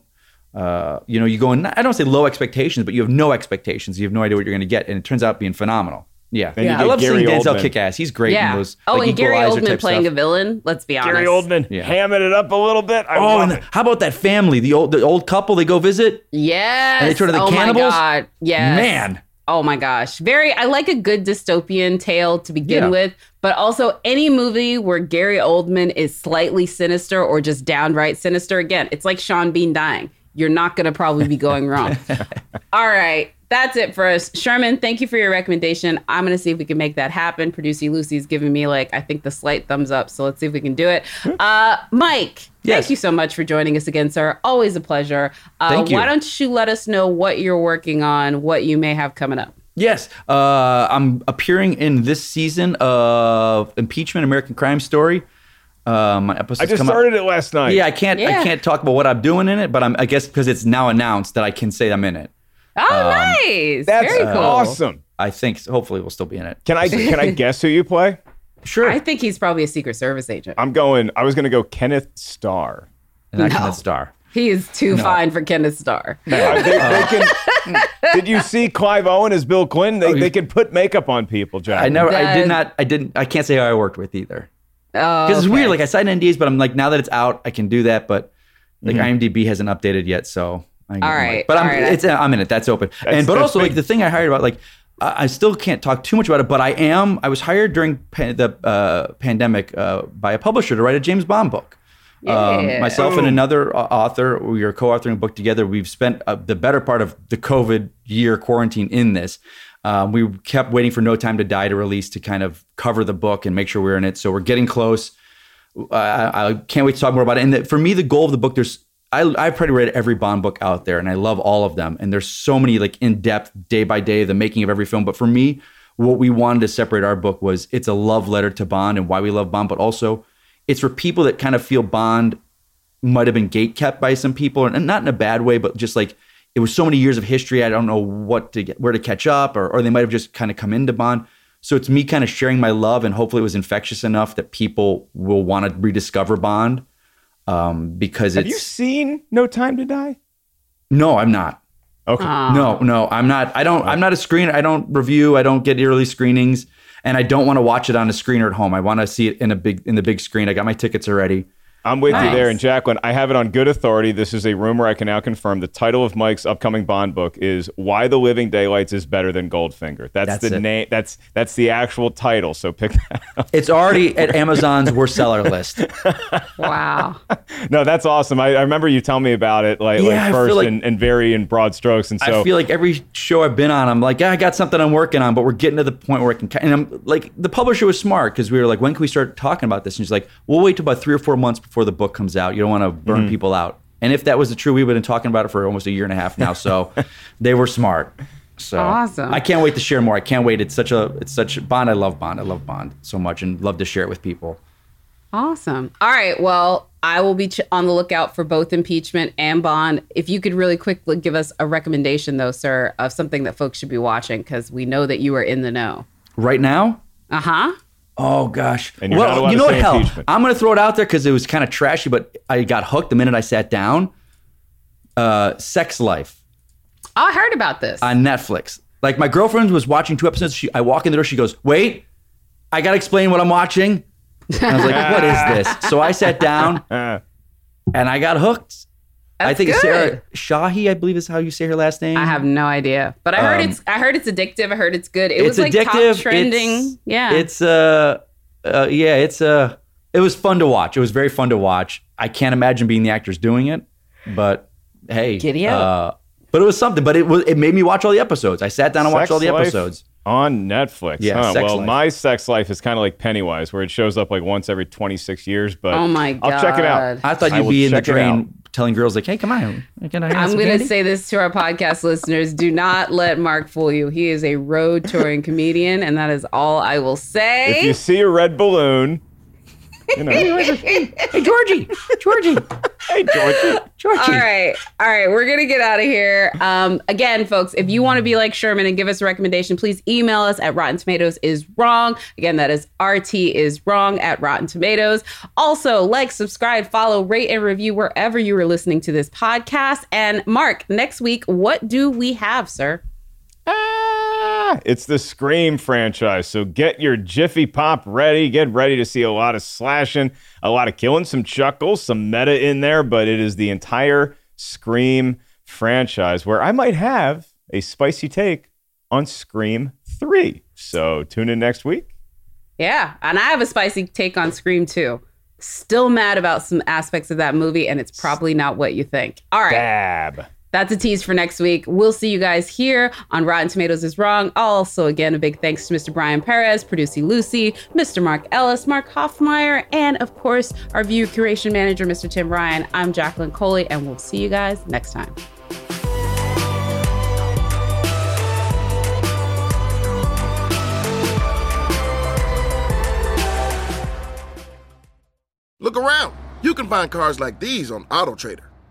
uh, you know, you go in. I don't say low expectations, but you have no expectations. You have no idea what you're going to get, and it turns out being phenomenal. Yeah, And you I love Gary seeing Denzel Oldman. kick ass. He's great yeah. in those. oh, like, and Gary Oldman playing stuff. a villain. Let's be honest. Gary Oldman Yeah. hamming it up a little bit. I Oh, and it. how about that family? The old the old couple they go visit. Yes. And they turn to the oh cannibals? my god. Yes. Man. Oh my gosh. Very I like a good dystopian tale to begin Yeah. with, but also any movie where Gary Oldman is slightly sinister or just downright sinister. Again, it's like Sean Bean dying. You're not going to probably be going wrong. <laughs> All right. That's it for us. Sherman, thank you for your recommendation. I'm going to see if we can make that happen. Producer Lucy's giving me, like, I think the slight thumbs up. So let's see if we can do it. <laughs> Uh, Mike, Yes. thank you so much for joining us again, sir. Always a pleasure. Uh, Thank you. Why don't you let us know what you're working on, what you may have coming up? Yes, uh, I'm appearing in this season of Impeachment: American Crime Story. Uh, my episodes I just come started up. it last night. Yeah, I can't. Yeah. I can't talk about what I'm doing in it, but I'm. I guess because it's now announced that I can say I'm in it. Oh, nice. That's Very cool. awesome. I think. Hopefully, we'll still be in it. Can I can I <laughs> guess who you play? Sure. I think he's probably a Secret Service agent. I'm going. I was going to go Kenneth Starr. and No. Ken Starr. He is too fine for Kenneth Starr. <laughs> Uh, they, they can, did you see Clive Owen as Bill Clinton? They, they can put makeup on people, Jack. I never. I did not. I didn't. I can't say who I worked with either. Oh, Because it's okay. weird. Like I signed NDAs, but I'm like now that it's out, I can do that. But like Mm-hmm. IMDb hasn't updated yet, so. I, All right, but I'm. all right. It's. I'm in it. That's open. and but also big. like the thing I hired about like. I I still can't talk too much about it, but I am. I was hired during pa- the uh, pandemic uh, by a publisher to write a James Bond book. Um, Yeah. myself and another uh, author, we are co-authoring a book together. We've spent uh, the better part of the COVID year quarantine in this. Um, we kept waiting for No Time to Die to release to kind of cover the book and make sure we're in it. So we're getting close. I, I can't wait to talk more about it. And the, for me, the goal of the book, there's I, I've probably read every Bond book out there, and I love all of them. And there's so many like in depth, day by day, the making of every film. But for me, what we wanted to separate our book was it's a love letter to Bond and why we love Bond, but also it's for people that kind of feel Bond might have been gate kept by some people, and not in a bad way, but just like it was so many years of history. I don't know what to get, where to catch up, or, or they might have just kind of come into Bond. So it's me kind of sharing my love, and hopefully it was infectious enough that people will want to rediscover Bond. Um, because Have it's you seen No Time to Die? no, I'm not. Okay. No, no, I'm not. I don't. I'm not a screener. I don't review. I don't get early screenings, and I don't want to watch it on a screener at home. I want to see it in a big in the big screen. I got my tickets already. I'm with you there. And Jacqueline, I have it on good authority. This is a rumor I can now confirm. The title of Mike's upcoming Bond book is "Why the Living Daylights is Better Than Goldfinger." That's, That's the name. That's that's the actual title. So pick that up. It's already at Amazon's worst seller <laughs> list. Wow. No, that's awesome. I, I remember you telling me about it like, Yeah, like first like- and, and very in broad strokes. And so I feel like every show I've been on, I'm like, yeah, I got something I'm working on, but we're getting to the point where I can. And I'm like, the publisher was smart because we were like, when can we start talking about this? And she's like, we'll wait till about three or four months before the book comes out. You don't want to burn Mm-hmm. people out. And if that was the true, we've been talking about it for almost a year and a half now. So <laughs> they were smart. So Awesome. I can't wait to share more. I can't wait. It's such a, it's such Bond. I love Bond. I love Bond so much and love to share it with people. Awesome. All right. Well, I will be ch- on the lookout for both impeachment and Bond. If you could really quickly give us a recommendation, though, sir, of something that folks should be watching, because we know that you are in the know. Right now, Uh huh. Oh gosh. And you're well, allowed you to know what? say Hell. I'm gonna throw it out there because it was kind of trashy, but I got hooked the minute I sat down. Uh, Sex Life Oh, I heard about this. on Netflix. Like my girlfriend was watching two episodes. She, I walk in the door. She goes, "Wait, I gotta explain what I'm watching." And I was like, "What is this?" <laughs> So I sat down <laughs> and I got hooked. I think it's Sarah. Shahi, I believe is how you say her last name. I have no idea, but I heard Um, it's. I heard it's addictive. I heard it's good. It was it's like addictive. top trending. It's- yeah. It's uh, uh yeah, it's uh it was fun to watch. It was very fun to watch. I can't imagine being the actors doing it, but hey, Giddy up. Uh, but it was something. But it was it made me watch all the episodes. I sat down and watched all the episodes. on Netflix. Yeah, huh? Sex well, Life. my sex life is kind of like Pennywise, where it shows up like once every 26 years. But Oh my God. I'll check it out. I thought you'd will be in the check out. drain telling girls like, "Hey, come on, can I have I'm going to say this to our podcast listeners. Do not let Mark fool you. He is a road touring comedian, and that is all I will say. If you see a red balloon, you know, Hey, Georgie, Georgie, hey Georgie. Georgie. All right. All right. We're going to get out of here. Um, again, folks, if you want to be like Sherman and give us a recommendation, please email us at Rotten Tomatoes is wrong. Again, that is RT is wrong at Rotten Tomatoes. Also, like, subscribe, follow, rate, and review wherever you are listening to this podcast. And Mark, next week, what do we have, sir? Ah, it's the Scream franchise. So get your Jiffy Pop ready. Get ready to see a lot of slashing, a lot of killing, some chuckles, some meta in there, but it is the entire Scream franchise where I might have a spicy take on Scream 3. So tune in next week. Yeah. And I have a spicy take on Scream too. still mad about some aspects of that movie, and it's probably not what you think. All right. Dab. That's a tease for next week. We'll see you guys here on Rotten Tomatoes is Wrong. Also, again, a big thanks to Mr. Brian Perez, Producing Lucy, Mr. Mark Ellis, Mark Hoffmeyer, and of course, our view curation manager, Mr. Tim Ryan. I'm Jacqueline Coley, and we'll see you guys next time. Look around. You can find cars like these on AutoTrader.